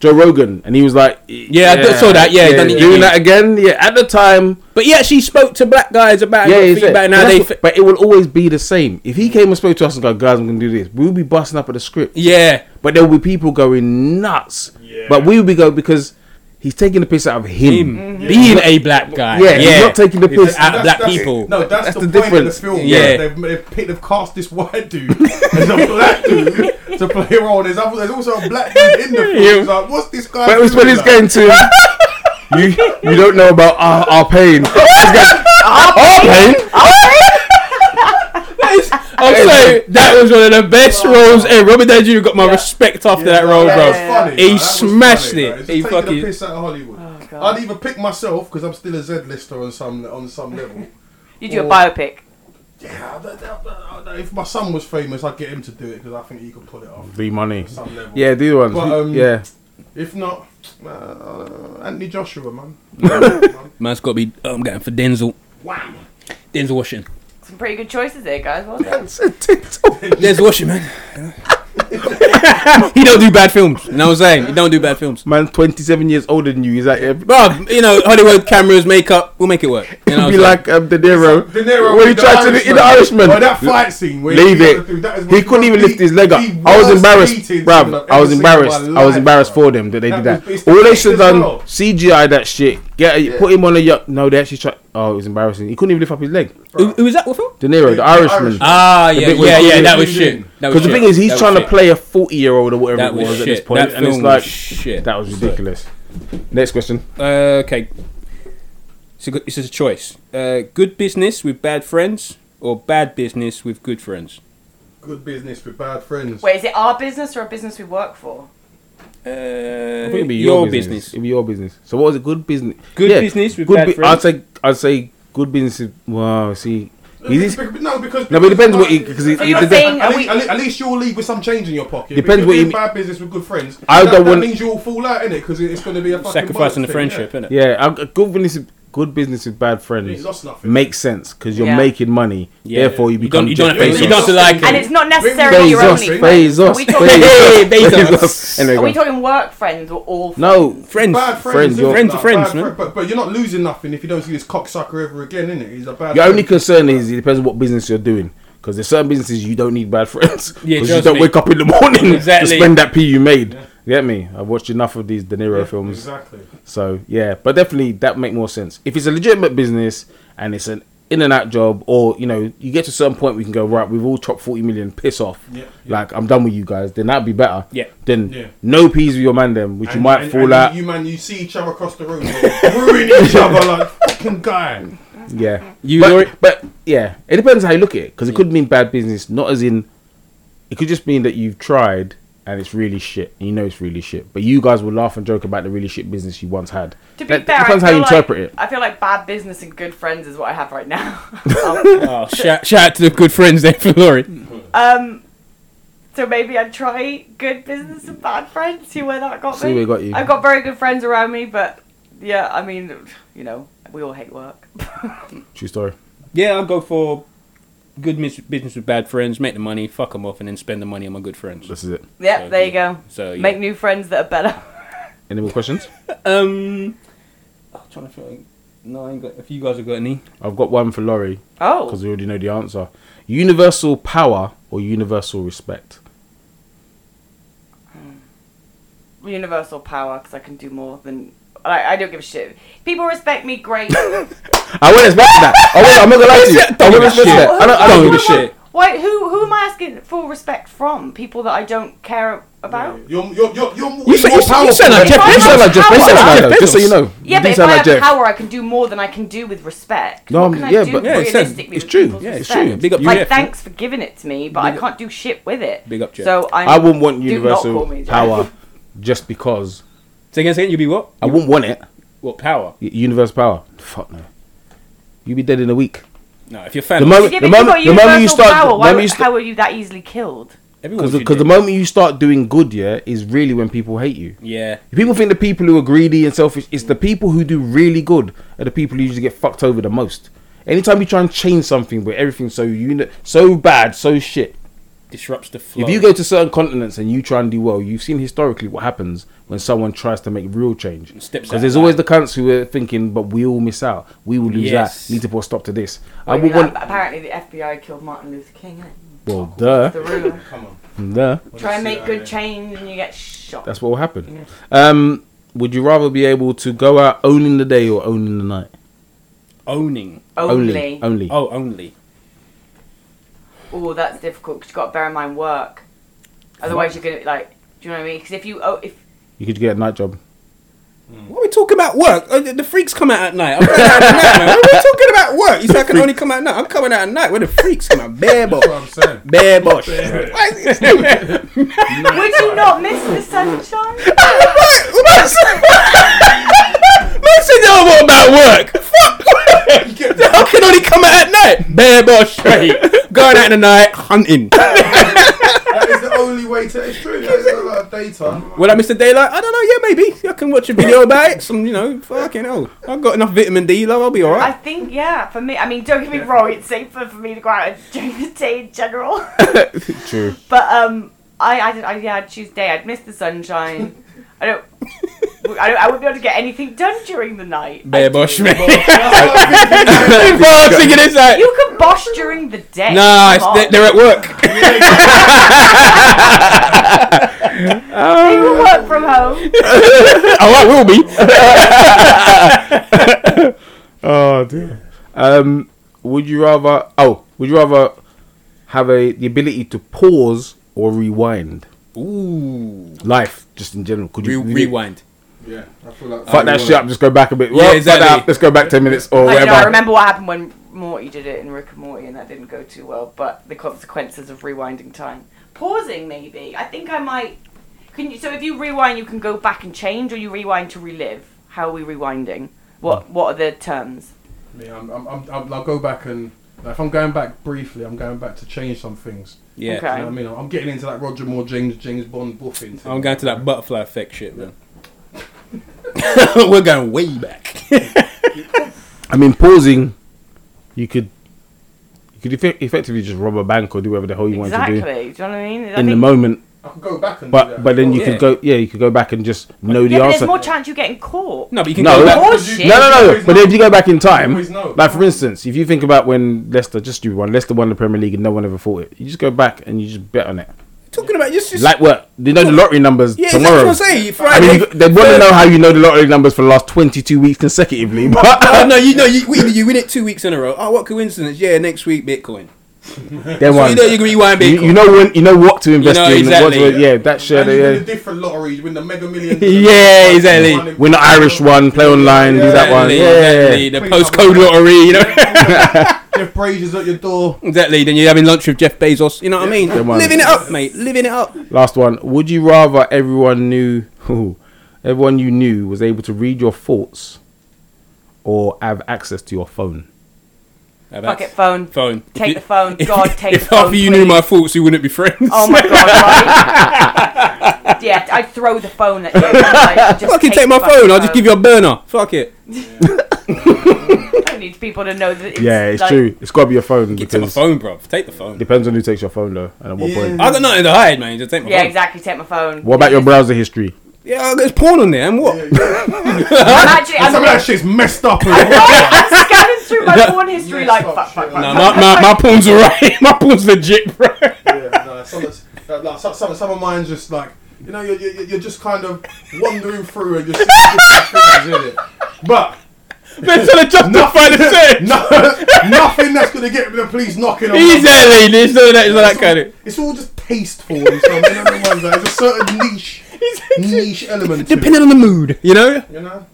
Joe Rogan, and he was like, Yeah, I saw that, yeah, done it, doing yeah. that again. Yeah, at the time, But he actually spoke to black guys about yeah, yeah, he feedback and but, how they. what- but it will always be the same. If he came and spoke to us and go, guys, I'm gonna do this, we'll be busting up at the script. yeah, But there will be people going nuts. Yeah. But we will be going because he's taking the piss out of him. him being a black guy. Yeah, he's not taking the piss. out of That's- black that's- people. No, that's, That's the, the point of the difference. film. Yeah. Yeah, they've, they've, picked- they've cast this white dude as a black dude to play a role. There's, there's also a black dude in the film. It's like, what's this guy? But it when he's like? going to. *laughs* You, you don't know about our, our pain. He's going, our pain? That is- I'm sorry, that was one of the best roles. Hey, Robert Downey Jr. got my Yeah. respect after Yeah, that role, bro. funny, He like, smashed funny, it. like, He fucking- the piss out of Hollywood. Oh, I'd either pick myself because I'm still a Z lister on some on some level. You do a biopic. Yeah, I I I if my son was famous, I'd get him to do it because I think he could pull it off. V money. at Some level. Yeah, the other ones. But, um, yeah. If not, uh, Anthony Joshua, man. *laughs* Man's got to be. Oh, I'm going for Denzel. Wow. Denzel Washington. Some pretty good choices there, guys. Well done. Denzel Washington, man. *laughs* *laughs* he don't do bad films. You know what I'm saying? He don't do bad films. Man, 27 years older than you. Is that yeah? Bro, you know, Hollywood cameras, makeup, we'll make it work. You know what be like um, De Niro. De Niro when he in the tried to in the Irishman. Oh, that fight scene. Where Leave he it. through, He couldn't even lift his leg up. I was embarrassed, beatings I've bruv. I was embarrassed. my I was embarrassed bro. for them that they did That that. was- it's the All they fake should have done well. CGI that shit. Get put him on a yacht. No, they actually tried. Oh, it was embarrassing. He couldn't even lift up his leg. Who, who was that? What film? De Niro, the The Irishman. Irishman. Ah, yeah, bit where yeah, yeah. That was shit. did. That was Because the thing is, he's That trying to shit. Play a 40 year old or whatever That it was was at this point, That and it's like was shit. that was ridiculous. Next question. Uh, okay. So it's a good, this is a choice. Uh, good business with bad friends, or bad business with good friends. Good business with bad friends. Wait, is it our business or a business we work for? Uh, I think it'd be your, your, business. business. It'd be your business. So what was it? Good business. Good business with bad friends. I'd say. I'd say good business. Is, wow. See. He's, Because- no, because No, but it depends what he- 'cause he- he you're saying, At least, we, at, least, at least you'll leave with some change in your pocket. Depends If what you're you doing bad business with good friends. I that, don't that want- means you'll fall out in it because it's going to be a fucking Sacrificing the bollocks thing, friendship, yeah. innit? yeah. I- Good business. Good business with bad friends makes sense because you're Yeah. making money. Yeah. Therefore, you You become don't- you don't have to- Bezos. you don't to like- and it's not necessarily Bezos, your only friends. Are Bezos, we talking, Hey, Bezos. Bezos. Anyway, are we talking work friends or all friends? no. Friends. Bad friends, Friends, you're- it? Friends friends, man. fri- But, but you're not losing nothing if you don't see this cocksucker ever again, innit? He's a bad Your friend. only concern is it depends on what business you're doing. Because there's certain businesses you don't need bad friends. Yeah, Because you don't me. wake up in the morning Exactly. to spend that p you made. You get me? I've watched enough of these De Niro films. Exactly. So yeah, but definitely that make more sense. If it's a legitimate business and it's an in and out job, or you know, you get to a certain point we can go right. We've all chopped forty million. Piss off. Yeah, yeah. Like I'm done with you guys. Then that'd be better. Yeah. Then Yeah. no peas with your man. Then which you might and- fall and out. You, you man, you see each other across the room, ruin each other like fucking guy. yeah. You but, already- but yeah, it depends how you look at it because it could mean bad business. Not as in. It could just mean that you've tried and it's really shit. And you know it's really shit. But you guys will laugh and joke about the really shit business you once had. To be That- fair, depends I how feel you like, interpret it. I feel like bad business and good friends is what I have right now. *laughs* Oh, shout, shout out to the good friends there for Lori. um, so maybe I'd try good business and bad friends. See where that got See me. where got you. I've got very good friends around me, but yeah, I mean, you know, we all hate work. *laughs* True story. Yeah, I'll go for good mis- business with bad friends, make the money, fuck them off, and then spend the money on my good friends. This is it. yeah, So, there you go. So, yeah. Make new friends that are better. *laughs* Any more questions? Um, I'm trying to think. No, I ain't got. If you guys have got any, I've got one for Lori Oh, because we already know the answer. Universal power or universal respect? universal power because I can do more than. I, I don't give a shit. People respect me, great. *laughs* I wouldn't expect that. I wouldn't, I'm not gonna lie to you. I Don't wouldn't give a expect shit. that. I don't, I don't Don't give a give shit. shit. Why? Who? Who am I asking for respect from? People that I don't care about. You're, you're, you're, you're You say- more you say- you powerful sound like than- Jeff You sound like Jeff Power. Bezos, Jeff though, just so you know. Yeah, you but do if sound I like have Jeff. power, I can do more than I can do with respect. No, what can yeah, I do but- Yeah, it says- realistically it's with true. people's Yeah, it's respect? true. Big up Like, Jeff. thanks for giving it to me, but I can't do shit with it. Big up Jeff. So I'm, I wouldn't want do not universal me Jeff. power just because. Say again, say again. You be what? I wouldn't want it. What power? Y- Universal power. Fuck no. You'd be dead in a week. No, if you're fan, The moment- the moment- you've the moment you start- power, the why moment would- you st- how are you that easily killed? everyone Because should the moment you start doing good, yeah, is really when people hate you. yeah, People think the people who are greedy and selfish, it's the people who do really good are the people who usually get fucked over the most. Anytime you try and change something where everything's so uni- so bad, so shit. disrupts the flow. If you go to certain continents and you try and do well, you've seen historically what happens when someone tries to make real change. Because there's always line. the cunts who are thinking, but we will miss out. We will lose Yes. that. Need to put a stop to this. I I would want. apparently, the FBI killed Martin Luther King. innit? Well, duh, The rumor. *laughs* Come on. duh. Try and make good yeah. change and you get shot. That's what will happen. Um, would you rather be able to go out owning the day or owning the night? owning. Only. Only. Oh, only. Oh, that's difficult because you've got to bear in mind work. Otherwise, you're gonna like. Do you know what I mean? Because if you oh, if You could get a night job. What are we talking about work? Uh, the the freaks come out at night. I'm going out at night, man. What are we talking about work? You said I can only come out at night. I'm coming out at night. Where the freaks come out? Bare bosh. That's what I'm saying. Bare bosh. Why is it still- *laughs* Would you not miss the sunshine? *laughs* Man said no more about work. Fuck work. I can only come out at night. Bare bosh. Straight. Going out in the night hunting. *laughs* That is the only way to. It's true. There's a lot of daytime. Will I miss the daylight? I don't know. Yeah, maybe. I can watch a video about it. Some, you know, fucking hell. I've got enough vitamin D, love. I'll be all right. I think, yeah, for me, I mean, don't get me wrong, it's safer for me to go out during *laughs* the day in general. *laughs* True. But, um, I, I, I yeah, I'd choose day. I'd miss the sunshine. I don't, *laughs* I I wouldn't be able to get anything done during the night. Bare I bosh, do. man. Well, I was thinking *laughs* it's like. You can bosh during the day. Nah, it's, they, they're at work. *laughs* They will work from home. *laughs* oh, I will be. Oh dear. Um, would you rather? Oh, would you rather have a the ability to pause or rewind Ooh. life, just in general? Could Re- you rewind. Yeah, I feel like. Fuck that shit up. Just go back a bit. Well, fuck exactly. that, Let's go back ten minutes or I, whatever. know, I remember what happened when Morty did it in Rick and Morty, and that didn't go too well. But the consequences of rewinding time, pausing maybe. I think I might. Can you? So if you rewind, you can go back and change, or you rewind to relive. How are we rewinding? What What are the terms? Me, I'm, I'm, I'm, I'm, I'll go back and if I'm going back briefly, I'm going back to change some things. Yeah. Okay. You know what I mean? I'm getting into that Roger Moore, James James Bond buffing. thing. I'm going to that butterfly effect shit, man. *laughs* We're going way back. *laughs* I mean, pausing. You could. You could effe- effectively just rob a bank or do whatever the hell you want to Do Exactly, Do you know what I mean? I do in the moment. I can go back and do But that. but then you Yeah. could go. Yeah, you could go back and just know the but answer. there's more chance you getting caught. No, but you can No. go back. You- shit. No, no, no. But if you go back in time, like for instance, if you think about when Leicester just do one, Leicester won the Premier League and no one ever thought it. You just go back and you just bet on it. Talking about just, just Like what? They know the lottery numbers yeah, tomorrow. that's what I'm saying. I Friday. mean, you- they want to know how you know the lottery numbers for the last 22 weeks consecutively. But Oh, no, you know, *laughs* you, win- you win it two weeks in a row. Oh, what coincidence? Yeah, next week Bitcoin. then So one, you know you can rewind you, Bitcoin. you know when you know what to invest know in. exactly. What to, yeah, that share. and Yeah. the different lotteries, win the Mega Millions. *laughs* Yeah, exactly. Win the Irish one, play online, do that one. Exactly, Yeah. exactly. The postcode lottery, you know. *laughs* Jeff Brazier's at your door. exactly. Then you're having lunch with Jeff Bezos. You know what I mean? Them ones. Living it up, mate. Living it up. Last one. Would you rather everyone knew, *laughs* everyone you knew was able to read your thoughts, or have access to your phone? Fuck it, phone. Phone. Take If the phone. *laughs* if- God, take If the phone. half of you knew my thoughts, you wouldn't be friends. Oh my god, right? *laughs* yeah, I'd throw the phone at you. *laughs* Like, just Fucking take my the phone. I'll just give you a burner. Fuck it. *laughs* I need people to know that it's Yeah, it's like, true. It's got to be your phone Get to my because phone, bro. Take the phone. depends on who takes your phone though, and at what Yeah. point. I got nothing to hide, man. Just take my phone. Yeah, phone. exactly. Take my phone. What about your browser history? Yeah, there's porn on there. And what? I'm actually. I'm, Some of that shit's messed up. and- I'm scanning through my porn history like fuck, fuck, fuck. like Nah, my, my, my porn's alright. my porn's legit, bro. yeah, no, some, of, like, some, some, some of mine's just like, you know, you're, you're, you're just kind of wandering through and just seeing things in it. But *laughs* They're trying to justify the search. *laughs* no, nothing that's going to get the police knocking on my Exactly. There's no that, It's that all- kind of. It's all just tasteful and stuff. You know the ones that there's a certain niche, niche element to it. Depending on the mood, you know. You know.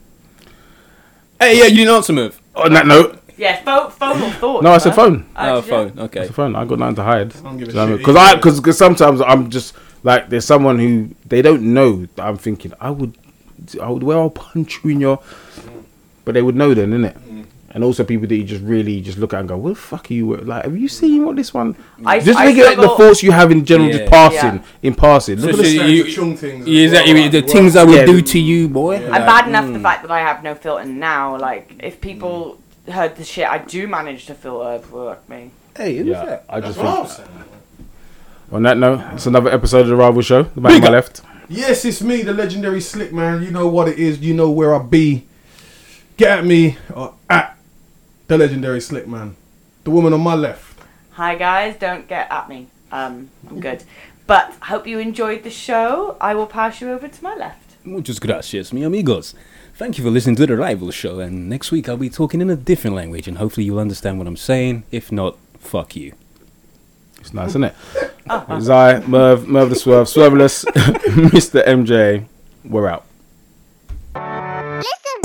Hey, yeah, you didn't answer, move. On that note, Yeah, phone, phone or thoughts. no, it's a phone. Uh, Oh, yeah. phone. Okay. It's a phone. I got nothing to hide. I don't give a Do you know what I mean? shit Because I, because because sometimes I'm just like there's someone who they don't know that I'm thinking I would, I would well punch you in your, but they would know then, innit? Mm. And also people that you just really just look at and go, what the fuck are you like? Have you seen what this one? I, just I look at the struggle- thoughts you have in general, just passing Yeah. in passing. Look So at she- this. Understand you- the chung things Yeah, exactly. well, the like, things I well. would Yeah. do to you, boy. Yeah. I'm bad enough the mm. fact that I have no filter now. Like, if people heard the shit I do manage to filter, fuck me. Hey, who's Yeah, that? I That's just what I'm think. Saying. On that note, it's another episode of the Rival Show. The man on my left. Yes, it's me, the legendary Slick Man. You know what it is. You know where I be. Get at me or at the legendary Slick Man. The woman on my left. Hi guys, don't get at me. Um, I'm good. But I hope you enjoyed the show. I will pass you over to my left. Muchas gracias, mi amigos. Thank you for listening to the Rival Show, and next week I'll be talking in a different language, and hopefully you'll understand what I'm saying. If not, fuck you. It's nice, isn't it? It's I, Merv, Merv the Swerve, Swerveless, *laughs* Mr. MJ. We're out. Listen